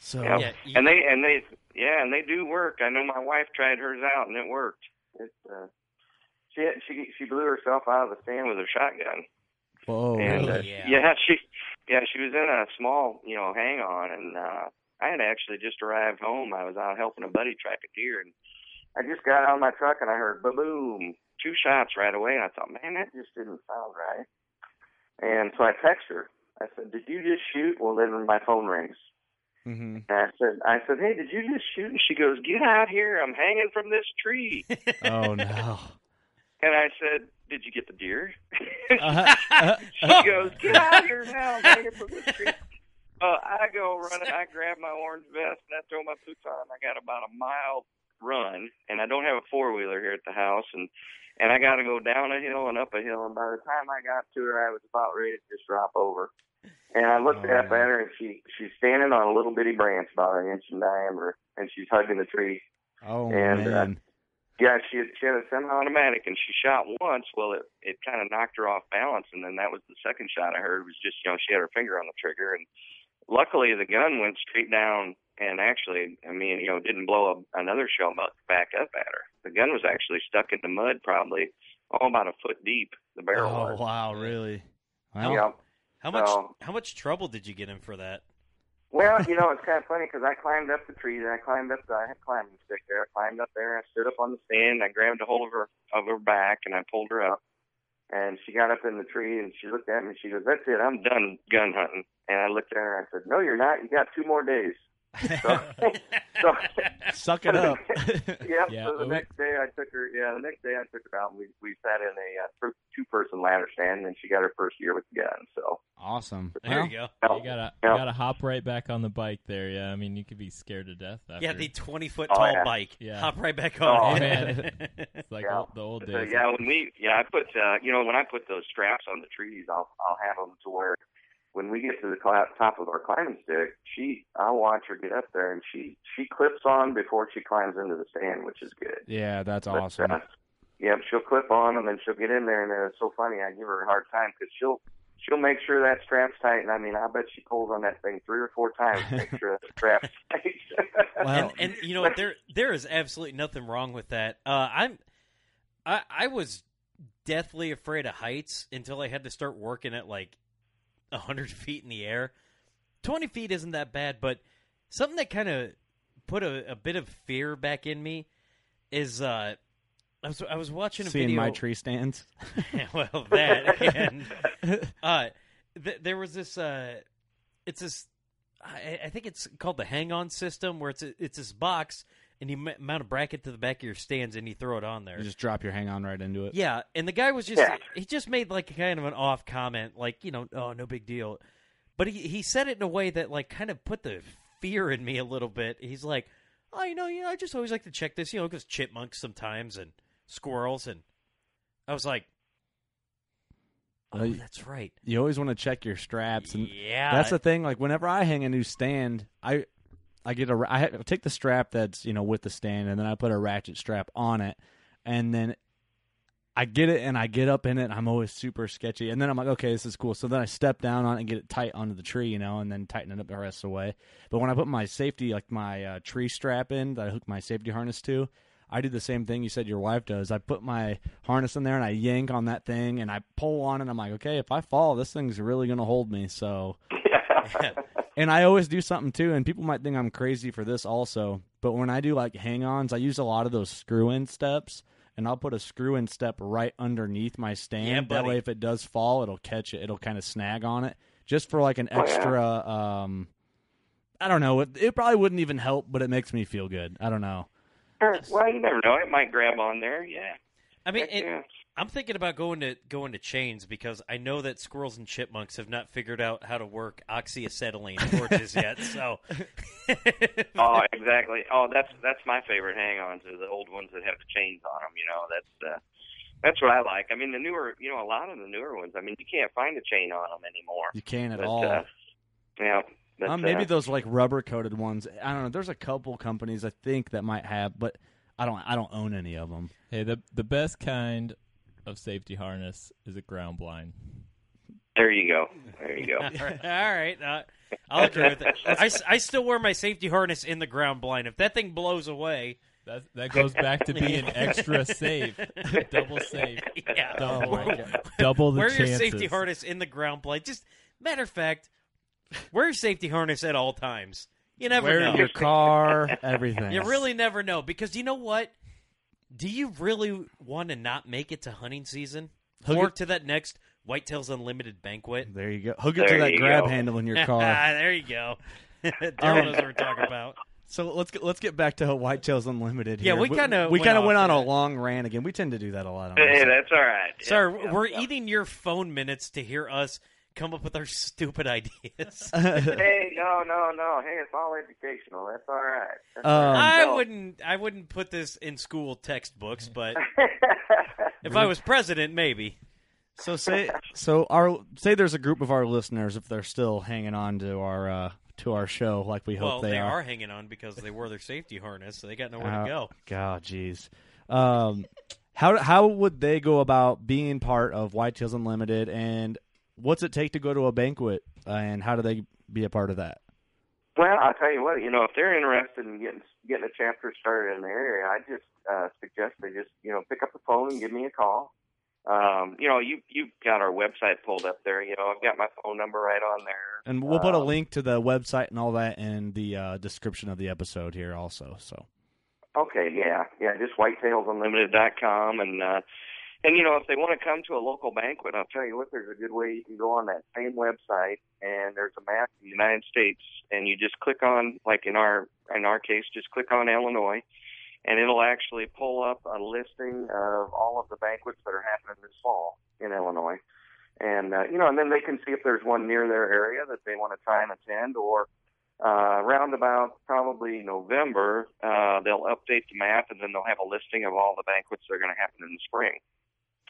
So Yeah. Yeah, you- and they and they yeah, and they do work. I know my wife tried hers out and it worked. It uh she had, she she blew herself out of the stand with her shotgun. whoa, and uh. Yeah. yeah, <laughs> she yeah, she was in a small, you know, hang on and uh I had actually just arrived home. I was out helping a buddy track a deer, and I just got out of my truck and I heard boom, two shots right away. And I thought, man, that just didn't sound right. And so I texted her. I said, "Did you just shoot?" Well, then my phone rings. Mm-hmm. And I said, "I said, hey, did you just shoot?" And she goes, "Get out here! I'm hanging from this tree." <laughs> Oh no. and I said, "Did you get the deer?" Uh-huh. <laughs> she goes, "Get out here now! I'm hanging from this tree." Uh, I go running. I grab my orange vest and I throw my boots on. I got about a mile run, and I don't have a four wheeler here at the house, and and I got to go down a hill and up a hill. And by the time I got to her, I was about ready to just drop over. And I looked Oh, up at her, and she she's standing on a little bitty branch about an inch in diameter, and she's hugging the tree. Oh And, uh, man. Yeah, she had, she had a semi-automatic, and she shot once. Well, it it kind of knocked her off balance, and then that was the second shot I heard. Was just you know she had her finger on the trigger, and luckily the gun went straight down, and actually, I mean, you know, didn't blow a, another shell back up at her. The gun was actually stuck in the mud, probably oh about a foot deep. The barrel Oh was. wow, really? Well, Yeah. How much So- how much trouble did you get in for that? Well, you know, it's kind of funny because I climbed up the tree. and I climbed up. The, I had a climbing stick there. I climbed up there. I stood up on the stand. I grabbed a hold of her of her back and I pulled her up. And she got up in the tree and she looked at me. And She goes, "That's it. I'm done gun hunting." And I looked at her. and I said, "No, you're not. You got two more days." So, so Suck it up. <laughs> yeah. Yeah, So the oh. next day I took her. Yeah, the next day I took her out. and We we sat in a uh, two person ladder stand, and she got her first year with the gun. So awesome. There Well, you go. oh, You gotta Yeah. you gotta hop right back on the bike there. Yeah, I mean you could be scared to death. After. Yeah, the twenty foot Oh, tall yeah. bike. Yeah. Hop right back on. Oh, on. man. <laughs> it's like Yeah. old, the old So, days. yeah, when we yeah, I put uh, you know when I put those straps on the trees, I'll I'll have them to where when we get to the cl- top of our climbing stick, she I'll watch her get up there and she she clips on before she climbs into the stand, which is good. Yeah, that's But, awesome. uh, yeah, she'll clip on and then she'll get in there, and it's so funny. I give her a hard time because she'll she'll make sure that strap's tight, and I mean, I bet she pulls on that thing three or four times to make sure that the strap's <laughs> tight. Well, and, and you know? There there is absolutely nothing wrong with that. Uh, I'm I I was deathly afraid of heights until I had to start working at like hundred <laughs> feet in the air. Twenty feet isn't that bad, but something that kind of put a, a bit of fear back in me is uh, I was I was watching a seeing video. my tree stands. <laughs> well, that <laughs> and uh, th- there was this. Uh, it's this. I, I think it's called the hang-on system, where it's a, it's this box, and you m- mount a bracket to the back of your stands, and you throw it on there. You just drop your hang on right into it. Yeah, and the guy was just Yeah. he just made like kind of an off comment, like you know, oh, no big deal. But he he said it in a way that like kind of put the fear in me a little bit. He's like, oh, you know, you know, I just always like to check this, you know, because chipmunks sometimes and squirrels, and I was like, oh, Uh, that's right. You always want to check your straps, and yeah, that's the thing. Like whenever I hang a new stand, I I get a I take the strap that's you know with the stand, and then I put a ratchet strap on it, and then I get it and I get up in it. And I'm always super sketchy, and then I'm like, okay, this is cool. So then I step down on it and get it tight onto the tree, you know, and then tighten it up the rest of the way. But when I put my safety, like my uh, tree strap in that I hook my safety harness to. I do the same thing you said your wife does. I put my harness in there and I yank on that thing and I pull on it. I'm like, okay, if I fall, this thing's really going to hold me. So <laughs> and I always do something too, and people might think I'm crazy for this also. But when I do like hang ons, I use a lot of those screw in steps, and I'll put a screw in step right underneath my stand. Yeah, that way, if it does fall, it'll catch it. It'll kind of snag on it, just for like an Oh, yeah. extra. um I don't know. It, it probably wouldn't even help, but it makes me feel good. I don't know. well, you never know; it might grab on there. Yeah. I mean, it, yeah. I'm thinking about going to going to chains because I know that squirrels and chipmunks have not figured out how to work oxyacetylene <laughs> torches yet. So, <laughs> oh, exactly. Oh, that's that's my favorite hang-ons are the old ones that have the chains on them. You know, that's uh, that's what I like. I mean, the newer, you know, a lot of the newer ones. I mean, you can't find a chain on them anymore. You can't at But, all. Uh, yeah. But, Um, maybe uh, those like rubber coated ones. I don't know. There's a couple companies I think that might have, but I don't. I don't own any of them. Hey, the the best kind of safety harness is a ground blind. there you go. There you go. <laughs> all right, all right uh, I'll agree with it. I, s- I still wear my safety harness in the ground blind. If that thing blows away, That that goes back to being <laughs> extra safe, <laughs> double safe, yeah, double, my God. double the wear chances. your safety harness in the ground blind. Just matter of fact, wear your safety harness at all times. You never Where know. your car, everything. You really never know because you know what? Do you really want to not make it to hunting season Hook or it- to that next Whitetails Unlimited banquet? There you go. Hook it There to that grab go. handle in your <laughs> car. there you go. <laughs> Darel knows what we're talking about. so let's get let's get back to Whitetails Unlimited. Yeah, we kinda we went kind of off went on a long rant again. We tend to do that a lot. On Hey, this. that's all right. Sir, yeah, we're yeah. eating your phone minutes to hear us come up with our stupid ideas. <laughs> Hey, no, no, no. Hey, it's all educational. That's all right. That's Um, all right. I No. wouldn't I wouldn't put this in school textbooks, but <laughs> if I was president, maybe. So say so our say there's a group of our listeners if they're still hanging on to our uh, to our show like we hope well, they, they are. are hanging on because they wore their safety harness, so they got nowhere Uh, to go. God, jeez. Um, how how would they go about being part of Whitetails Unlimited, and what's it take to go to a banquet, uh, and how do they be a part of that? Well, I'll tell you what. You know, if they're interested in getting getting a chapter started in the area, I just uh, suggest they just you know pick up the phone and give me a call. Um, you know, you you've got our website pulled up there. You know, I've got my phone number right on there. And we'll put a Um, link to the website and all that in the uh, description of the episode here, also. So Okay, yeah, yeah, just whitetailsunlimited.com and uh and you know if they want to come to a local banquet, I'll tell you what, there's a good way you can go on that same website and there's a map of the United States and you just click on like in our in our case, just click on Illinois and it'll actually pull up a listing of all of the banquets that are happening this fall in Illinois. And uh, you know, and then they can see if there's one near their area that they want to try and attend or uh, around about probably November, uh, they'll update the map and then they'll have a listing of all the banquets that are going to happen in the spring.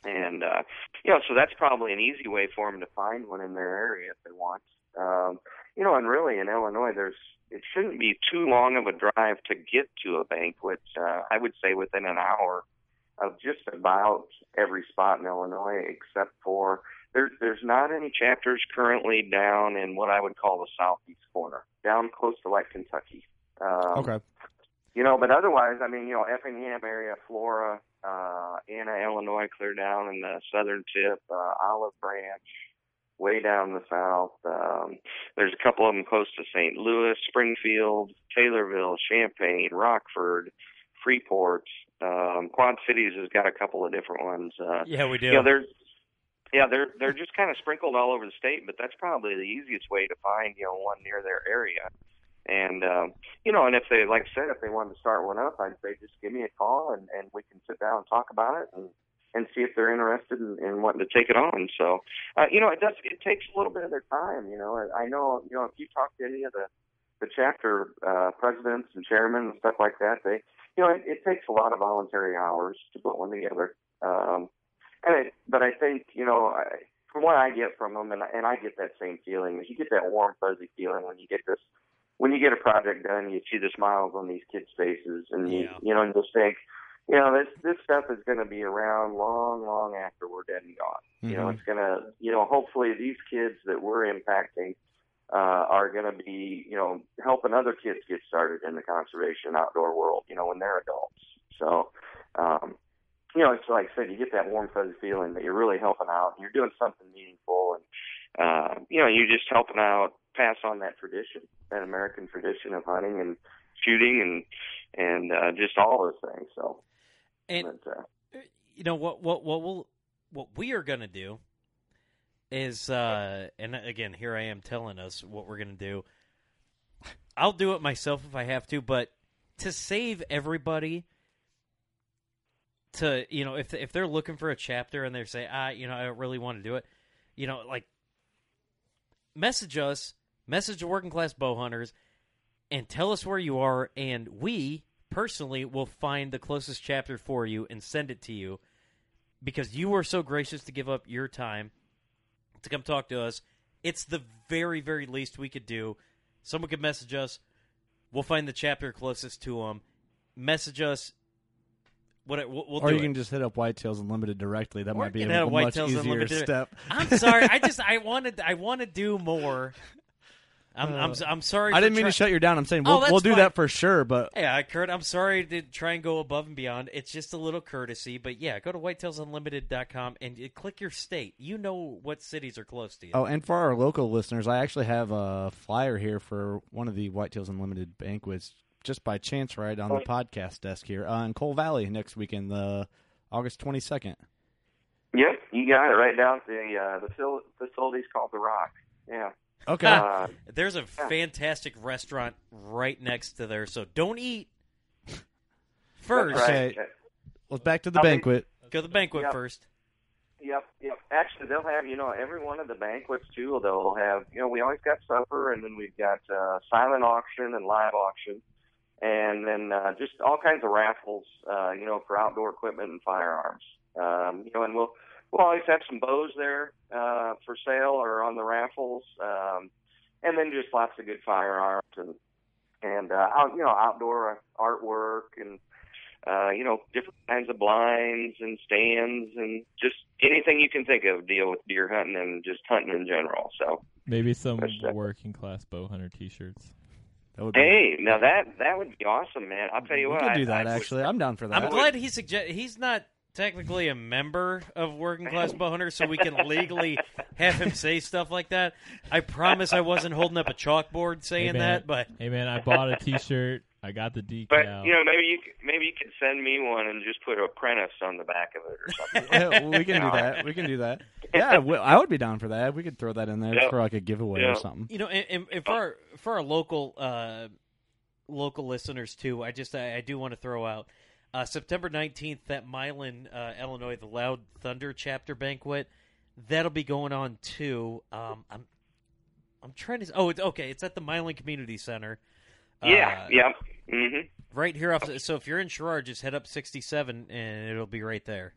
And, uh, you know, so that's probably an easy way for them to find one in their area if they want. Um, you know, and really in Illinois, there's, it shouldn't be too long of a drive to get to a banquet. Uh, I would say within an hour of just about every spot in Illinois except for there's there's not any chapters currently down in what I would call the southeast corner, down close to like Kentucky. Um, okay, You know, but otherwise, I mean, you know, Effingham area, Flora, uh, Anna, Illinois, clear down in the southern tip, uh, Olive Branch, way down the south. Um, there's a couple of them close to St. Louis, Springfield, Taylorville, Champaign, Rockford, Freeport. Um, Quad Cities has got a couple of different ones. Uh, Yeah, we do. you know, there's yeah, they're they're just kind of sprinkled all over the state, but that's probably the easiest way to find you know one near their area. And um, you know, and if they like I said, if they wanted to start one up, I'd say just give me a call and and we can sit down and talk about it and and see if they're interested in, in wanting to take it on. So, uh, you know, it does it takes a little bit of their time. You know, I know you know if you talk to any of the the chapter uh, presidents and chairmen and stuff like that, they you know it, it takes a lot of voluntary hours to put one together. Um, and it, but I think you know, I, from what I get from them, and I- and I get that same feeling. You get that warm, fuzzy feeling when you get this, when you get a project done. You see the smiles on these kids' faces, and you Yeah. you know, and just think, you know, this this stuff is going to be around long, long after we're dead and gone. You know, Mhm. it's gonna, you know, hopefully these kids that we're impacting uh, are going to be, you know, helping other kids get started in the conservation outdoor world. You know, when they're adults. So. um you know, it's like I said, you get that warm fuzzy feeling that you're really helping out and you're doing something meaningful and uh, you know, you're just helping out pass on that tradition, that American tradition of hunting and shooting and and uh just all those things. So and but, uh, you know what what what we'll what we are going to do is uh and again here I am telling us what we're going to do. I'll do it myself if I have to, but to save everybody to you know if if they're looking for a chapter and they say ah you know I don't really want to do it, you know like message us, message the working class bow hunters and tell us where you are and we personally will find the closest chapter for you and send it to you because you were so gracious to give up your time to come talk to us. It's the very, very least we could do. Someone could message us. We'll find the chapter closest to them. Message us. What we'll, we'll or you it. can just hit up Whitetails Unlimited directly. That Or might be a, a much easier Unlimited. step. I'm sorry. I <laughs> just I wanted I want to do more. I'm, I'm, I'm sorry. I didn't mean try- to shut you down. I'm saying Oh, we'll, that's we'll do fine. that for sure. But Yeah, Curt, I'm sorry to try and go above and beyond. It's just a little courtesy, but yeah, go to whitetailsunlimited.com and you click your state. You know what cities are close to you. oh, and for our local listeners, I actually have a flyer here for one of the Whitetails Unlimited banquets, just by chance, right on the podcast desk here uh, in Coal Valley next weekend, the August 22nd. Yep, you got it right down the uh, the facil- facility's called the Rock. Yeah. Okay. Uh, <laughs> There's a fantastic restaurant right next to there, so don't eat first. That's Okay. right. well, back to the I'll be- banquet. Go to the banquet Yep. first. Yep, yep. Actually, they'll have you know every one of the banquets too. They'll have you know we always got supper, and then we've got uh, silent auction and live auction, and then uh, just all kinds of raffles. Uh, you know for outdoor equipment and firearms. Um, you know, and we'll we'll always have some bows there uh, for sale or on the raffles, um, and then just lots of good firearms and and uh, out, you know outdoor artwork and uh, you know, different kinds of blinds and stands and just anything you can think of deal with deer hunting and just hunting in general. So, Maybe some That's it. working class bow hunter T-shirts. That would be, hey, now that that would be awesome, man. I'll tell you we what, could I, do that. I, actually, I'm down for that. I'm glad he suggest he's not technically a member of Working Class Bow Hunter, so we can legally have him say stuff like that. I promise I wasn't holding up a chalkboard saying hey, man, that, but hey man, I bought a T-shirt. I got the decal. But you know, maybe you could, maybe you could send me one and just put apprentice on the back of it or something. <laughs> Yeah, we can do that. We can do that. Yeah, we- I would be down for that. We could throw that in there Yeah. for like a giveaway Yeah. or something. you know, and, and, and for our, for our local uh, local listeners too, I just I, I do want to throw out uh, September nineteenth at Milan, uh, Illinois, the Loud Thunder chapter banquet. That'll be going on too. Um, I'm I'm trying to. Oh, it's okay. It's at the Milan Community Center. yeah, Uh, yeah. hmm right here off. The, so if you're in Sherrard, just head up 67, and it'll be right there.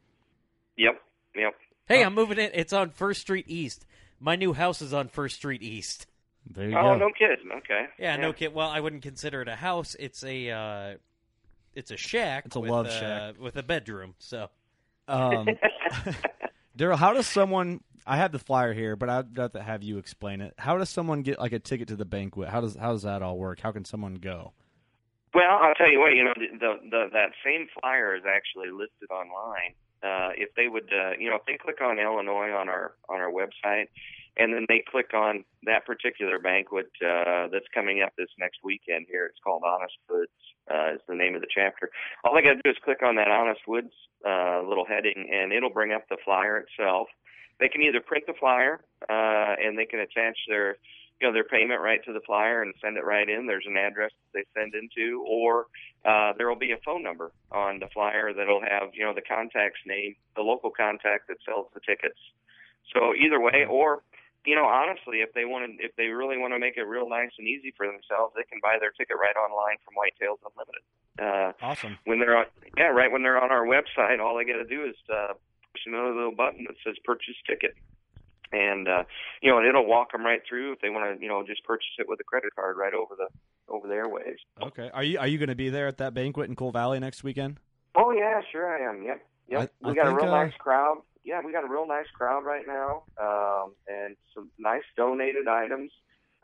Yep, yep. Hey, I'm moving it. It's on First Street East. My new house is on First Street East. There you Oh, go. no kidding. Okay. Yeah, no kid. Well, I wouldn't consider it a house. It's a uh, it's a shack. It's a with, love uh, shack. with a bedroom. So Um, <laughs> Darel, how does someone? I have the flyer here, but I'd have to have you explain it. How does someone get like a ticket to the banquet? How does how does that all work? How can someone go? Well, I'll tell you what. You know, the, the, the that same flyer is actually listed online. Uh, if they would, uh, you know, if they click on Illinois on our on our website, and then they click on that particular banquet uh, that's coming up this next weekend here, it's called Honest Woods. Uh, is the name of the chapter. All they got to do is click on that Honest Woods uh, little heading, and it'll bring up the flyer itself. They can either print the flyer, uh, and they can attach their you know their payment right to the flyer and send it right in. There's an address that they send into, or uh, there will be a phone number on the flyer that'll have you know the contact's name, the local contact that sells the tickets. So either way, or you know honestly, if they want to, if they really want to make it real nice and easy for themselves, they can buy their ticket right online from Whitetails Unlimited. Uh, Awesome. when they're on, yeah, right when they're on our website, all they got to do is uh, push another little button that says purchase ticket, and uh, you know, and it'll walk them right through if they want to, you know, just purchase it with a credit card right over the over the airwaves. Okay. Are you are you going to be there at that banquet in Coal Valley next weekend? Oh yeah, sure I am. Yep, yep. I- we I got a real uh, nice crowd. Yeah, we got a real nice crowd right now, um, and some nice donated items.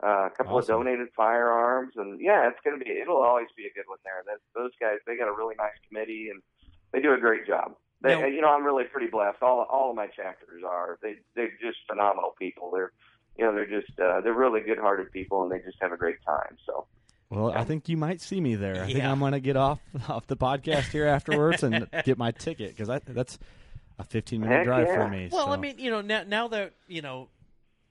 Uh, a couple Awesome. of donated firearms, and yeah, it's gonna be. It'll always be a good one there. That, those guys, they got a really nice committee, and they do a great job. They, Now- you know, I'm really pretty blessed. All all of my chapters are. They they're just phenomenal people. They're, you know, they're just uh, they're really good-hearted people, and they just have a great time. So. Well, I think you might see me there. I think I'm going to get off <laughs> off the podcast here afterwards and <laughs> get my ticket because that's a 15 minute Heck drive yeah. for me. Well, so. I mean, you know, now now that you know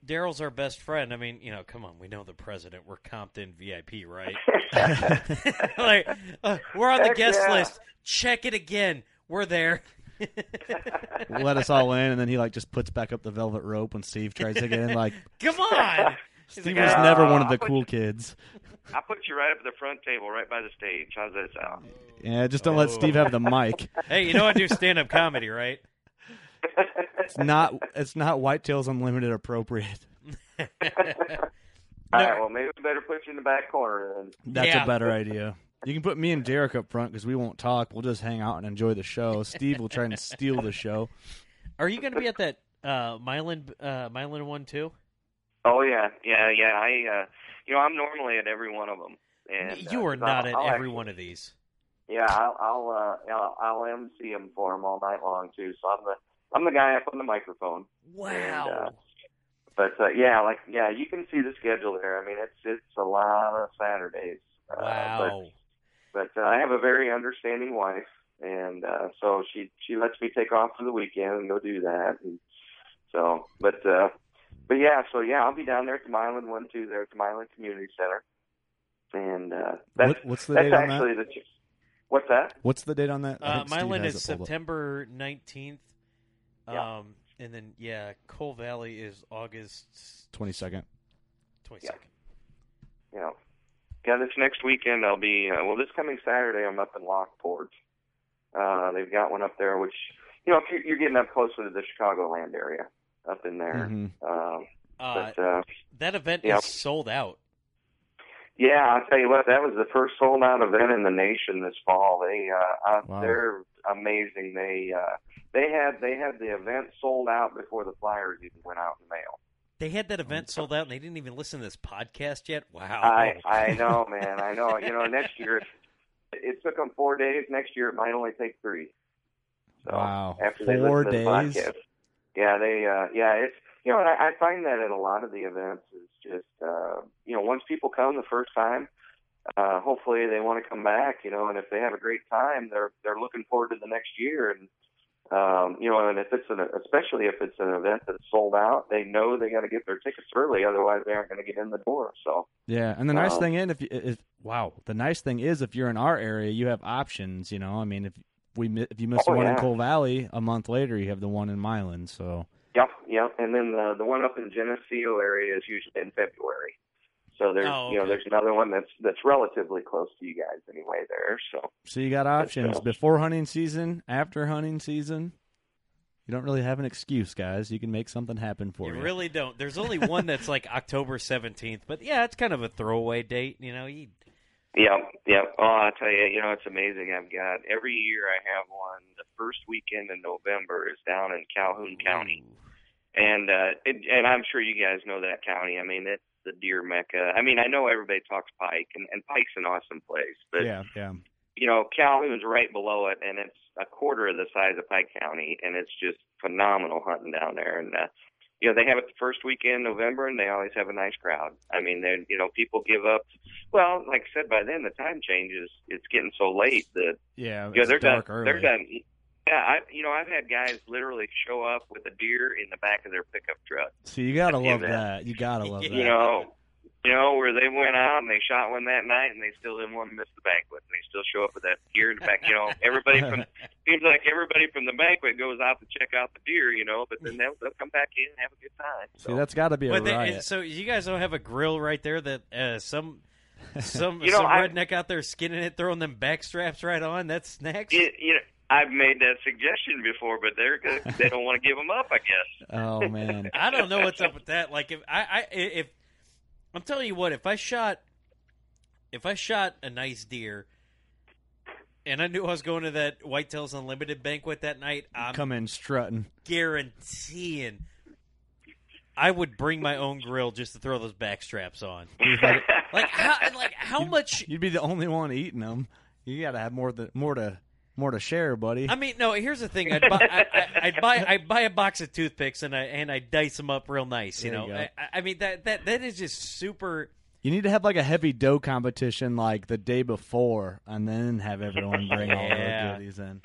Darel's our best friend. I mean, you know, come on, we know the president. We're Compton VIP, right? <laughs> <laughs> like, uh, we're on the Heck guest yeah. list. Check it again. We're there. <laughs> let us all in, and then he like just puts back up the velvet rope when Steve tries to get in. Like Come on. Steve like, was "Ah, never one of the put cool you-" kids. I put you right up at the front table, right by the stage. How's that sound? Yeah, just don't let Steve have the mic. Hey, you know I do stand up comedy, right? It's <laughs> not it's not Whitetails Unlimited appropriate. All right, well, maybe we better put you in the back corner then. That's Yeah. a better idea. You can put me and Derek up front because we won't talk. We'll just hang out and enjoy the show. Steve will try and steal the show. Are you going to be at that uh, Milan uh, Milan one too? Oh yeah, yeah, yeah. I, uh, you know, I'm normally at every one of them. And you uh, are 'cause not I'll, at I'll every actually- one of these. Yeah, I'll I'll uh, I'll, I'll MC them for them all night long too. So I'm the I'm the guy up on the microphone. Wow. uh, But uh, yeah, like yeah, you can see the schedule there. I mean, it's it's a lot of Saturdays. Uh, wow. But, but uh, I have a very understanding wife, and uh, so she she lets me take off for the weekend and go do that. And so, but uh, but yeah, so yeah, I'll be down there at the Milan one two There at the Milan Community Center, and uh, that's What, what's the that's date on actually that? the. What's that? What's the date on that? I Uh, Milan is it pulled up. September 19th. Yeah. Um, and then, yeah, Coal Valley is August 22nd. 22nd. Yeah. know, yeah, this next weekend I'll be uh, well. This coming Saturday I'm up in Lockport. Uh, they've got one up there, which you know, if you're, you're getting up closer to the Chicagoland area, up in there. Mhm. Um, Uh, but uh, that event yeah. is sold out. yeah, I'll tell you what, that was the first sold out event in the nation this fall. They uh, uh Wow. they're amazing. They uh, they had they had the event sold out before the flyers even went out in the mail. They had that event sold out, and they didn't even listen to this podcast yet. Wow. I I know, man. I know. You know, next year it, it took them four days. Next year it might only take three. So Wow. After they Four listen to the days? podcast. Yeah, they. uh Yeah, it's you know, I, I find that at a lot of the events is just uh you know once people come the first time. Uh, hopefully they want to come back, you know, and if they have a great time, they're they're looking forward to the next year, and um, you know, and if it's an especially if it's an event that's sold out, they know they got to get their tickets early, otherwise they aren't going to get in the door. So Yeah, and the nice Wow. thing in if you, if wow, the nice thing is if you're in our area, you have options. You know, I mean, if we if you miss Oh, the one in. Coal Valley, a month later you have the one in Milan. So Yep, yep. And then the the one up in Geneseo area is usually in February. So there's Oh, you know there's another one that's that's relatively close to you guys anyway there. So so you got options uh, before hunting season, after hunting season. You don't really have an excuse, guys. You can make something happen for you you. really don't. There's only one that's like <laughs> October 17th, but yeah, it's kind of a throwaway date. You know, you yeah, yep. Oh, I tell you, you know, it's amazing. I've got every year I have one. The first weekend in November is down in Calhoun County, and uh, it, and I'm sure you guys know that county. I mean, it's the deer mecca. I mean, I know everybody talks Pike, and, and Pike's an awesome place, but yeah, yeah. you know, Calhoun's right below it, and it's a quarter of the size of Pike County, and it's just phenomenal hunting down there. And uh, you know, they have it the first weekend in November, and they always have a nice crowd. I mean, they you know, people give up. Well, like I said, by then the time changes. It's getting so late that Yeah, you know it's they're dark done. early. They're done. Yeah, I you know I've had guys literally show up with a deer in the back of their pickup truck. So you gotta <laughs> love man. that. You gotta love <laughs> that. You know, you know where they went out and they shot one that night and they still didn't want to miss the banquet and they still show up with that deer in the back. You know, everybody from <laughs> seems like everybody from the banquet goes out to check out the deer. You know, but then they'll, they'll come back in and have a good time. So. See, that's got to be a but they, riot. so you guys don't have a grill right there that uh, some some You know, some I- redneck out there skinning it, throwing them back straps right on. That's snacks. It, you know, I've made that suggestion before, but they're good. they don't want to give them up. I guess. <laughs> oh man, <laughs> I don't know what's up with that. Like if I, I if I'm telling you what, if I shot if I shot a nice deer and I knew I was going to that Whitetails Unlimited banquet that night, I'm coming strutting. guaranteeing I would bring my own grill just to throw those back straps on. <laughs> Like how like how much You'd be the only one eating them. You got to have more than more to more to share, buddy. I mean, no. Here's the thing: I'd buy, I, I, I'd buy, I buy a box of toothpicks and I and I dice them up real nice. You There know, you. I, I mean that that that is just super. You need to have like a heavy doe competition like the day before, and then have everyone bring all Yeah. their goodies in.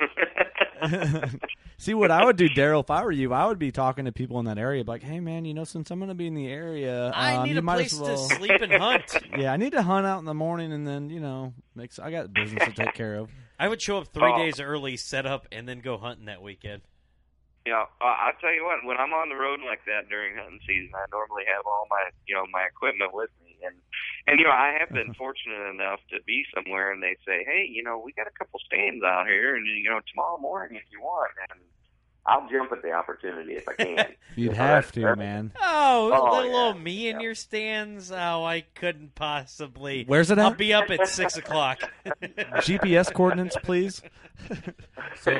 <laughs> See what I would do, Darel. If I were you, I would be talking to people in that area, like, "Hey, man, you know, since I'm going to be in the area, I um, need you a might place well. to sleep and hunt. <laughs> yeah, I need to hunt out in the morning, and then you know, makes I got business to take care of. I would show up three Oh. days early, set up, and then go hunting that weekend. Yeah, uh, I'll tell you what. When I'm on the road like that during hunting season, I normally have all my, you know, my equipment with me, and and you know, I have been <laughs> fortunate enough to be somewhere, and they say, hey, you know, we got a couple stands out here, and you know, tomorrow morning if you want, and I'll jump at the opportunity if I can. <laughs> You'd So have to, man. Oh, Oh, little yeah, old me in yeah. your stands. Oh, I couldn't possibly. Where's it I'll be up at six o'clock. <laughs> GPS coordinates, please. So You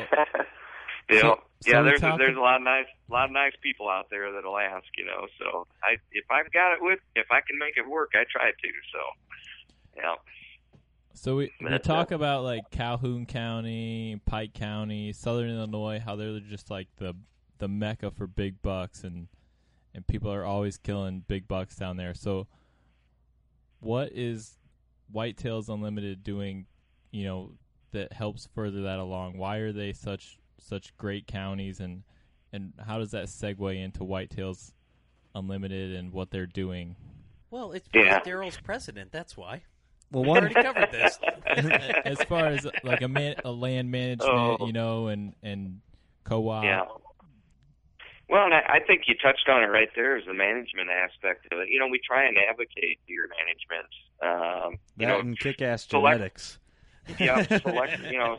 know, So- yeah, there's a, there's a lot of nice lot of nice people out there that'll ask. You know, so I if I've got it with if I can make it work, I try to. So, yeah. So we, we talk about like Calhoun County, Pike County, Southern Illinois, how they're just like the the mecca for big bucks, and and people are always killing big bucks down there. So, what is Whitetails Unlimited doing? You know that helps further that along. Why are they such such great counties, and and how does that segue into Whitetails Unlimited and what they're doing? Well, it's Yeah. Darel's president. That's why. Well, We one already covered this. <laughs> as far as like a man, a land management, Oh. you know, and and co-op. Yeah. Well, and I, I think you touched on it right there is the management aspect of it. You know, we try and advocate deer management. Um, you know, and kick-ass select- genetics. yeah, select, <laughs> you know,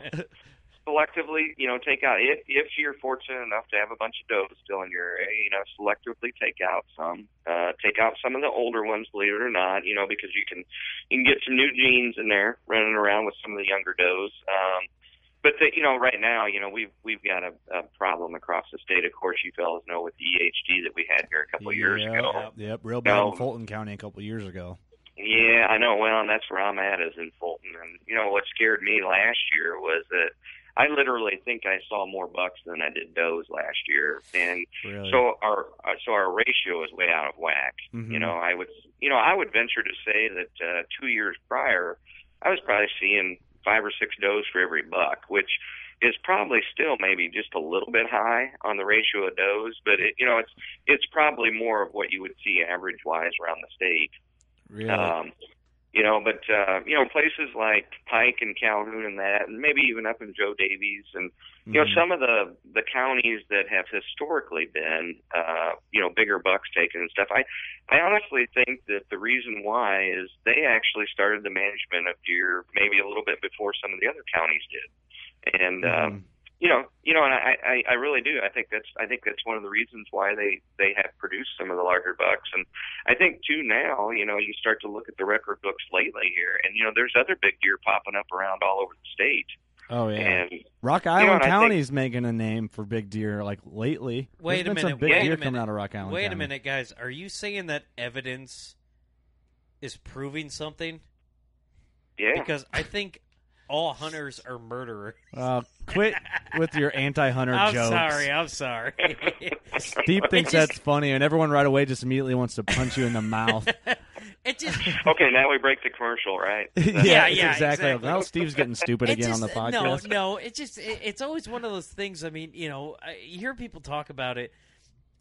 selectively, you know, take out if if you're fortunate enough to have a bunch of does still in your area, you know, selectively take out some, uh, take out some of the older ones, believe it or not, you know, because you can you can get some new genes in there running around with some of the younger does. Um, but the, you know, right now, you know, we've we've got a, a problem across the state. Of course, you fellas know with the EHD that we had here a couple of years ago. Yep, real bad No. in Fulton County a couple of years ago. Yeah, I know. Well, and that's where I'm at is in Fulton. And you know what scared me last year was that I literally think I saw more bucks than I did does last year, and Really. so our uh, so our ratio is way out of whack. Mhm. You know, I would you know I would venture to say that uh, two years prior, I was probably seeing five or six does for every buck, which is probably still maybe just a little bit high on the ratio of does, but it, you know it's it's probably more of what you would see average wise around the state. really. Um, you know, but uh, you know, places like Pike and Calhoun and that, and maybe even up in Jo Daviess, and you know, Mhm. some of the the counties that have historically been, uh, you know, bigger bucks taken and stuff. I I honestly think that the reason why is they actually started the management of deer maybe a little bit before some of the other counties did, and. Uh, Mhm. You know, you know, and I, I, I really do. I think that's, I think that's one of the reasons why they, they have produced some of the larger bucks. And I think too now, you know, you start to look at the record books lately here, and you know, there's other big deer popping up around all over the state. Oh yeah. And Rock know, Island and I think- County's making a name for big deer like lately. Wait There's a been some minute, big wait a deer coming out of Rock Island Wait a minute, guys. Are you saying that evidence is proving something? yeah, Because I think all hunters are murderers. Uh, quit with your anti-hunter jokes. <laughs> I'm jokes. sorry. I'm sorry. <laughs> Steve thinks just- that's funny, and everyone right away just immediately wants to punch you in the mouth. <laughs> it just okay, now we break the commercial, right? Yeah, yeah, exactly. exactly. Now Steve's getting stupid It again just, on the podcast. no, no. it's just it, it's always one of those things. I mean, you know, I hear people talk about it.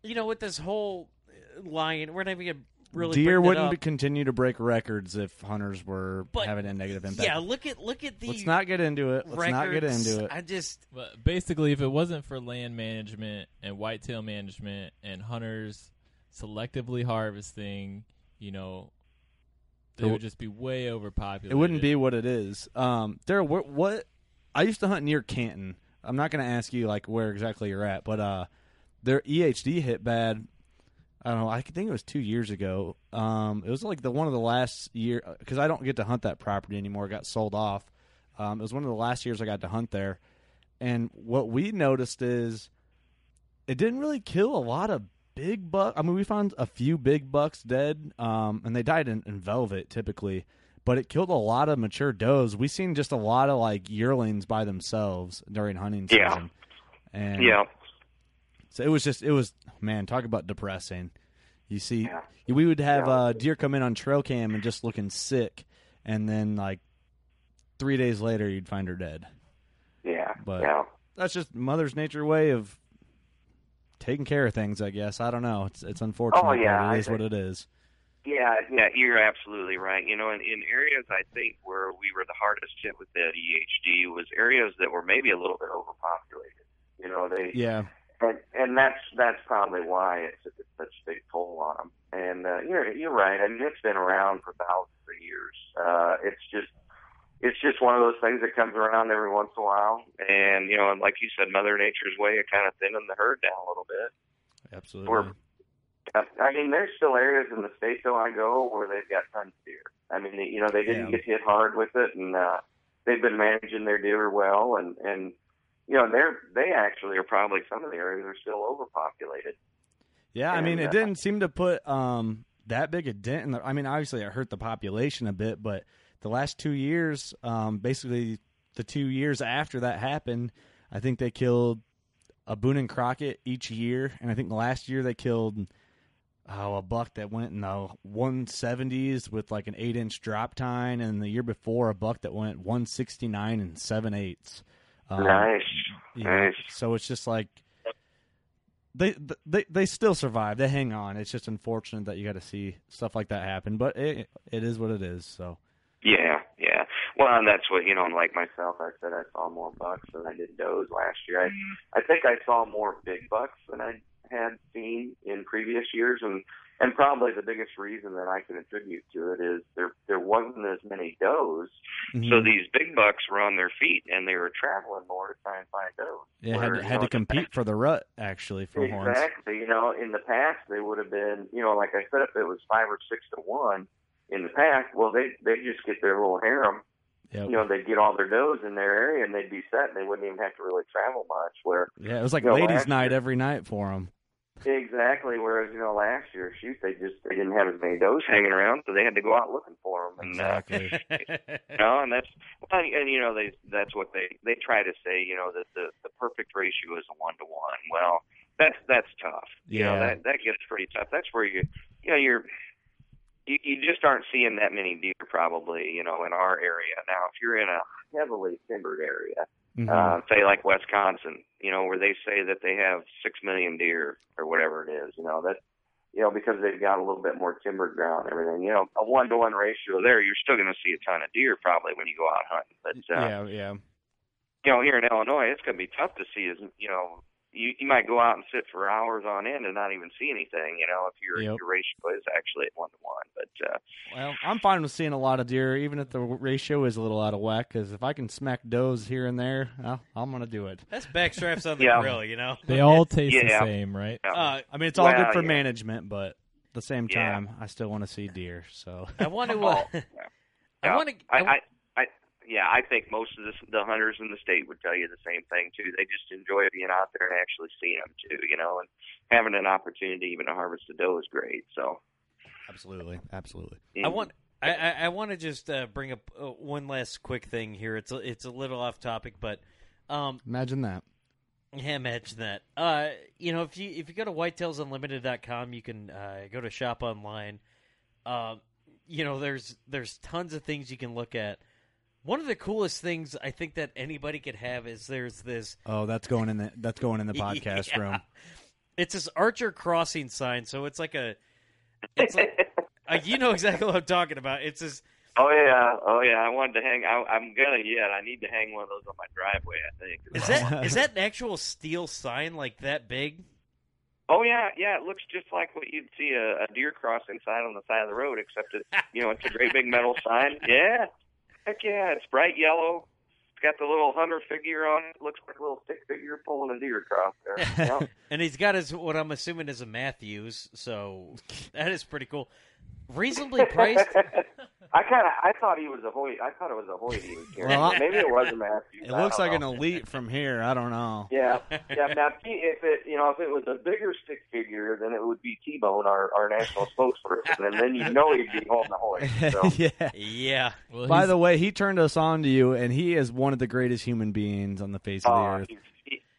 You know, with this whole uh, lion, we're not even gonna really Deer wouldn't up. continue to break records if hunters were But, having a negative impact. Yeah, look at look at the Let's not get into it. Let's not get into it. I just But basically, if it wasn't for land management and whitetail management and hunters selectively harvesting, you know, they It would just be way overpopulated. It wouldn't be what it is. Um, there, what, what? I used to hunt near Canton. I'm not going to ask you like where exactly you're at, but uh, their EHD hit bad. I don't know. I think it was two years ago. Um, it was like the one of the last year because I don't get to hunt that property anymore. It got sold off. Um, it was one of the last years I got to hunt there, and what we noticed is it didn't really kill a lot of big buck. I mean, we found a few big bucks dead, um, and they died in, in velvet typically. But it killed a lot of mature does. We seen just a lot of like yearlings by themselves during hunting season. Yeah. And Yeah, so it was just it was man, talk about depressing. You see, Yeah. we would have Yeah. uh, deer come in on trail cam and just looking sick, and then like three days later you'd find her dead. yeah, But- yeah. That's just Mother's Nature way of taking care of things. I guess I don't know. It's it's unfortunate. Oh, yeah, but I it is what it is. Yeah, yeah, you're absolutely right. You know, in, in areas I think where we were the hardest hit with that EHD was areas that were maybe a little bit overpopulated. You know, they Yeah, and and that's that's probably why it's, it's such a big toll on them. And uh, you're you're right. I mean, it's been around for thousands of years. Uh, it's just it's just one of those things that comes around every once in a while. And you know, and like you said, Mother Nature's way of kind of thinning the herd down a little bit. absolutely. Or- Uh, I mean, there's still areas in the state though I go where they've got tons of deer. I mean, you know, they didn't Yeah. get hit hard with it, and uh, they've been managing their deer well. And and you know, they're they actually are probably some of the areas are still overpopulated. Yeah, I mean, it uh, didn't seem to put um, that big a dent in the. I mean, obviously, it hurt the population a bit, but the last two years, um, basically the two years after that happened, I think they killed a Boone and Crockett each year, and I think the last year they killed oh a buck that went in the 170s with like an eight inch drop tine, and the year before a buck that went 169 and seven eighths. Um, nice, you know, nice. so it's just like they they they still survive. They hang on. It's just unfortunate that you got to see stuff like that happen, but it it is what it is. So Yeah, yeah. Well, and that's what you know. Like myself, I said I saw more bucks than I did does last year. I I think I saw more big bucks than I had seen in previous years, and and probably the biggest reason that I can attribute to it is there there wasn't as many does, Mm-hmm. so these big bucks were on their feet and they were traveling more to try and find does. yeah, had Where, to, had know, to compete for the rut actually for horns. Exactly. You know, in the past they would have been, you know, like I said, if it was five or six to one in the past, well, they they just get their little harem. Yep. You know, they'd get all their does in their area and they'd be set, and they wouldn't even have to really travel much. Where Yeah, it was like You know, ladies' night every night for them. Exactly, whereas you know last year, shoot, they just they didn't have as many does hanging around, so they had to go out looking for them. And uh, <laughs> you know, and that's well, and, you know they that's what they they try to say. You know that the the perfect ratio is a one to one. Well, that's that's tough. You know Yeah. that that gets pretty tough. That's where you you know you're you, you just aren't seeing that many deer probably. You know in our area now. If you're in a heavily timbered area, Mhm. uh, say like Wisconsin, you know, where they say that they have six million deer or whatever it is, you know, that you know, because they've got a little bit more timbered ground and everything, you know, a one to one ratio there, you're still gonna see a ton of deer probably when you go out hunting. But uh yeah, yeah. you know, here in Illinois it's gonna be tough to see as you know, you you might go out and sit for hours on end and not even see anything, you know, if your Yep. your ratio is actually at one to one. But uh Well, I'm fine with seeing a lot of deer, even if the ratio is a little out of whack. Because if I can smack does here and there, well, I'm gonna do it. That's backstraps on the Yeah. grill, you know. They all <laughs> taste the same, right? yeah. Uh, I mean, it's all Well, good for yeah. management, but at the same Yeah. time, I still want to see deer. So I want to. Uh, I want to. I, I, I, yeah, I think most of the, the hunters in the state would tell you the same thing too. They just enjoy being out there and actually seeing them too, you know, and having an opportunity even to harvest a doe is great. So absolutely, absolutely. I want. I, I, I want to just uh, bring up uh, one last quick thing here. It's a, it's a little off topic, but um, Imagine that. yeah, imagine that. Uh, you know, if you if you go to whitetailsunlimited.com, you can uh, go to shop online. Um, you know, there's there's tons of things you can look at. One of the coolest things I think that anybody could have is there's this Oh, that's going in the that's going in the <laughs> podcast Yeah. room. It's this Archer crossing sign, so it's like a, it's like, uh, you know exactly what I'm talking about. It's this, oh yeah, oh yeah. I wanted to hang. I, I'm gonna yet. I need to hang one of those on my driveway. I think. is that <laughs> is that an actual steel sign like that big? Oh yeah, yeah. It looks just like what you'd see a, a deer crossing sign on the side of the road, except it, you know, it's a great big metal sign. <laughs> Yeah, heck yeah. It's bright yellow. It's got the little hunter figure on it. Looks like a little stick figure pulling a deer across there. <laughs> Yeah. and he's got his what I'm assuming is a Mathews, so <laughs> that is pretty cool. Reasonably priced. <laughs> I kind of I thought he was a Hoyt. I thought it was a Hoyt he was <laughs> carrying. Well, Maybe it was a Mathews. <laughs> It I looks like know. an elite from here. I don't know. Yeah, yeah. Now, if it you know if it was a bigger stick figure, then it would be T Bone, our our national spokesperson, and then you know he'd be holding the Hoyt. So. yeah. Yeah, Well, By the way, he turned us on to you, and he is one of the greatest human beings on the face of the Oh, earth.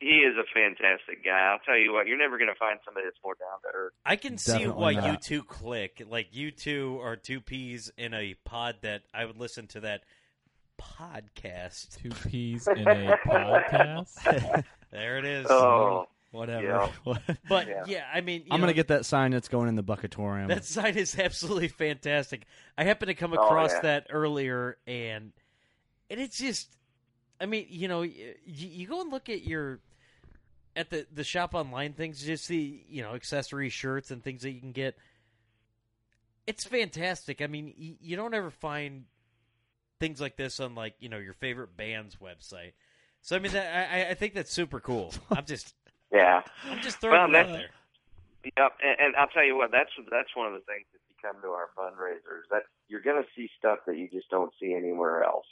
He's, he, he is a fantastic guy. I'll tell you what, you're never going to find somebody that's more down to earth. I can see why not. you two click. Like you two are two peas in a pod that I would listen to that podcast. two peas <laughs> in a podcast. <laughs> There it is. Oh, <laughs> Whatever. but yeah. yeah. I mean, I'm know, gonna get that sign that's going in the bucketorium. That sign is absolutely fantastic. I happened to come Oh, across yeah. that earlier, and and it's just, I mean, you know, you, you go and look at your at the the shop online things, just see you know accessory shirts and things that you can get. It's fantastic. I mean, you, you don't ever find things like this on like you know your favorite band's website. So I mean, that, I I think that's super cool. I'm just <laughs> yeah. I'm just throwing Well, it out there. Yep, and, and I'll tell you what, that's that's one of the things if you come to our fundraisers, that you're going to see stuff that you just don't see anywhere else,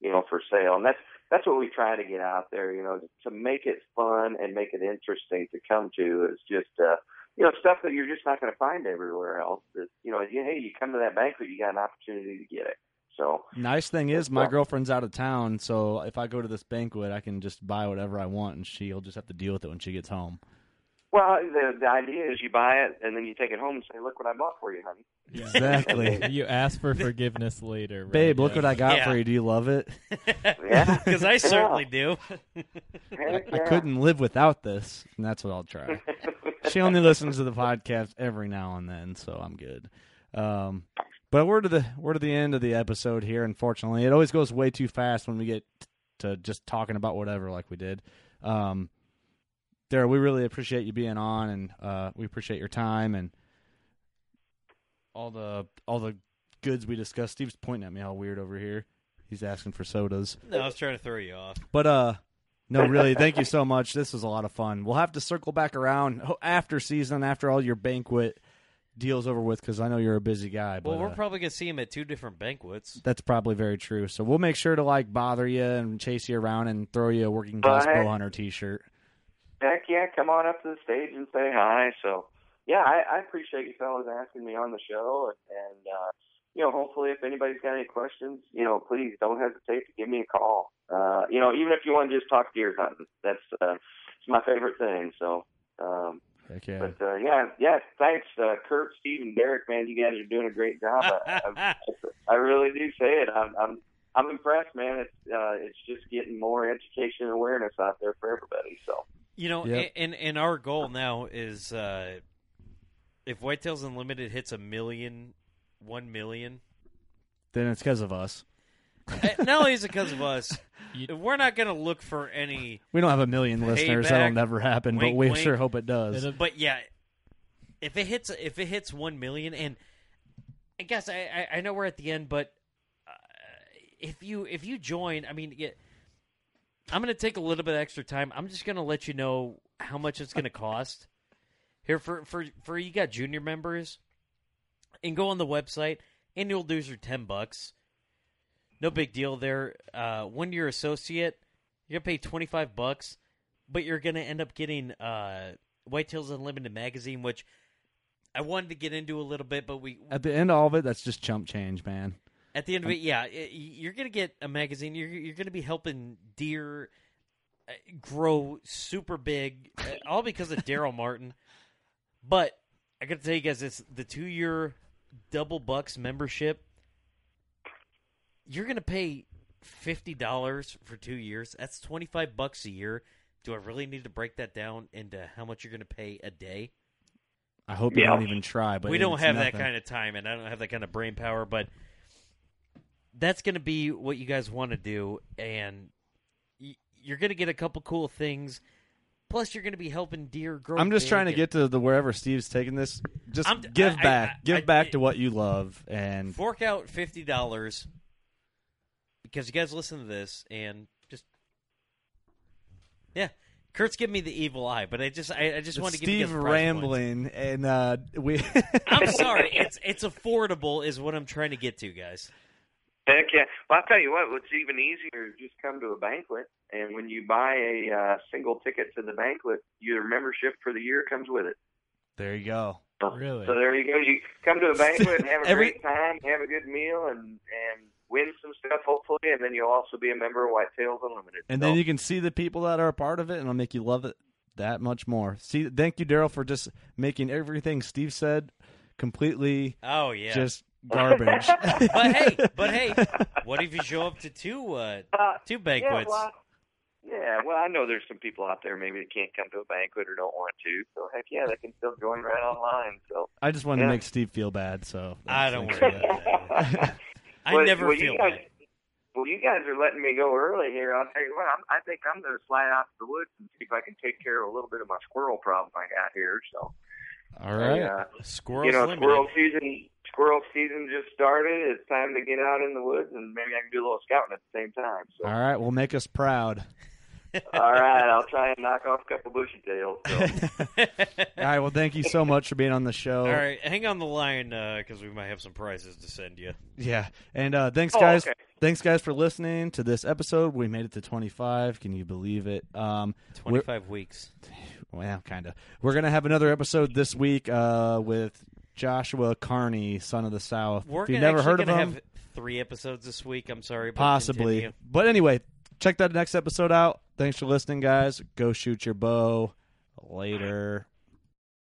you know, for sale, and that's that's what we try to get out there. You know, to make it fun and make it interesting to come to is just uh, you know stuff that you're just not going to find everywhere else. That you know, hey, you come to that banquet, you got an opportunity to get it. So nice thing is, my girlfriend's out of town, so if I go to this banquet, I can just buy whatever I want, and she'll just have to deal with it when she gets home. Well, the the idea is you buy it and then you take it home and say, "Look what I bought for you, honey." Exactly. <laughs> you ask for forgiveness later, right? Babe, look what I got Yeah. for you. Do you love it? Yeah, <laughs> Because I certainly do. <laughs> Heck I couldn't live without this, and that's what I'll try. she only listens to the podcast every now and then, so I'm good. Um, but we're to the we're to the end of the episode here. Unfortunately, it always goes way too fast when we get to just talking about whatever like we did. Um, Darel, we really appreciate you being on, and uh, we appreciate your time and all the all the goods we discussed. Steve's pointing at me all weird over here. He's asking for sodas. No, I was trying to throw you off. But uh no, really, <laughs> thank you so much. This was a lot of fun. We'll have to circle back around after season, after all your banquet deals over with, because I know you're a busy guy. But Well, we're uh, probably gonna see him at two different banquets. that's probably very true. So we'll make sure to like bother you and chase you around and throw you a working class bow hunter T-shirt. Heck yeah, come on up to the stage and say hi. So yeah, I, I appreciate you fellas asking me on the show, and, and uh, you know, hopefully, if anybody's got any questions, you know, please don't hesitate to give me a call. Uh, you know, even if you want to just talk deer hunting, that's uh, it's my favorite thing. So. Um, yeah. But uh, yeah, yeah. Thanks, uh, Curt, Steve, and Derek. Man, you guys are doing a great job. I, I, <laughs> I really do say it. I'm, I'm, I'm impressed, man. It's, uh, it's just getting more education and awareness out there for everybody. So You know, Yep. and and our goal now is uh, if Whitetails Unlimited hits a million, one million. then it's because of us. eh, Not only is it because of us, <laughs> You- we're not going to look for any. We don't have a million listeners. That'll never happen. Wink, but we wink. sure hope it does. It'll- But yeah, if it hits, if it hits one million, and I guess I, I, I know we're at the end, but uh, if you if you join, I mean, yeah, I'm going to take a little bit extra time. I'm just going to let you know how much it's going to cost. Here for for for you got junior members, and go on the website. Annual dues are ten bucks. No big deal there. Uh, when you're associate, you're gonna pay twenty five bucks, but you're gonna end up getting uh, Whitetails Unlimited magazine, which I wanted to get into a little bit, but we At the end of all of it, that's just chump change, man. At the end of it, yeah, it, you're gonna get a magazine. You're you're gonna be helping deer uh, grow super big, uh, all because of Darel <laughs> Martin. But I gotta tell you guys, it's the two year double bucks membership. You're gonna pay fifty dollars for two years. That's twenty five bucks a year. Do I really need to break that down into how much you're gonna pay a day? I hope you Yeah. don't even try. But we don't have nothing. that kind of time and I don't have that kind of brain power, but that's going to be what you guys want to do and y- you're going to get a couple cool things. Plus you're going to be helping deer grow. I'm just big trying to and- get to the wherever Steve's taking this. Just I'm- give I- I- back, I- give I- back to what you love, and fork out fifty dollars because you guys listen to this and just yeah. Curt's giving me the evil eye, but I just I, I just want to give you Steve guys price points. rambling, and uh, we. I'm <laughs> sorry, it's it's affordable is what I'm trying to get to, guys. Heck yeah. Well, I'll tell you what. What's even easier is just come to a banquet, and when you buy a uh, single ticket to the banquet, your membership for the year comes with it. there you go. So, Really? So there you go. You come to a banquet and have a <laughs> Every- great time, have a good meal, and and win some stuff hopefully, and then you'll also be a member of Whitetails Unlimited. And So- then you can see the people that are a part of it, and it'll make you love it that much more. See, thank you, Darel, for just making everything Steve said completely Oh yeah. just garbage. <laughs> but hey, but hey, <laughs> what if you show up to two uh, Uh, two yeah, banquets? well, yeah, well, I know there's some people out there maybe that can't come to a banquet or don't want to. So heck yeah, they can still join right online. So I just wanted Yeah. to make Steve feel bad, so I don't thanks worry for about that. <laughs> I Well, never well, feel you guys, bad. Well, you guys are letting me go early here. I'll tell you what, I'm, I think I'm going to slide out to the woods and see if I can take care of a little bit of my squirrel problem I got here. So, All right. uh, Squirrels you know, limited. squirrel season. Squirrel season just started. It's time to get out in the woods, and maybe I can do a little scouting at the same time. So, All right, well, make us proud. <laughs> all right, I'll try and knock off a couple bushy tails. So. <laughs> All right, well, thank you so much for being on the show. All right, hang on the line because we might have some prizes to send you. Yeah, and uh, thanks, Oh, guys. okay. thanks guys for listening to this episode. We made it to 25. Can you believe it? Um, 25 weeks. <laughs> well, kind of. We're gonna have another episode this week uh, with Joshua Carney, son of the South. We're if you've never heard of him, have three episodes this week. I'm sorry, but possibly. continue. But anyway, check that next episode out. Thanks for listening, guys. Go shoot your bow. Later.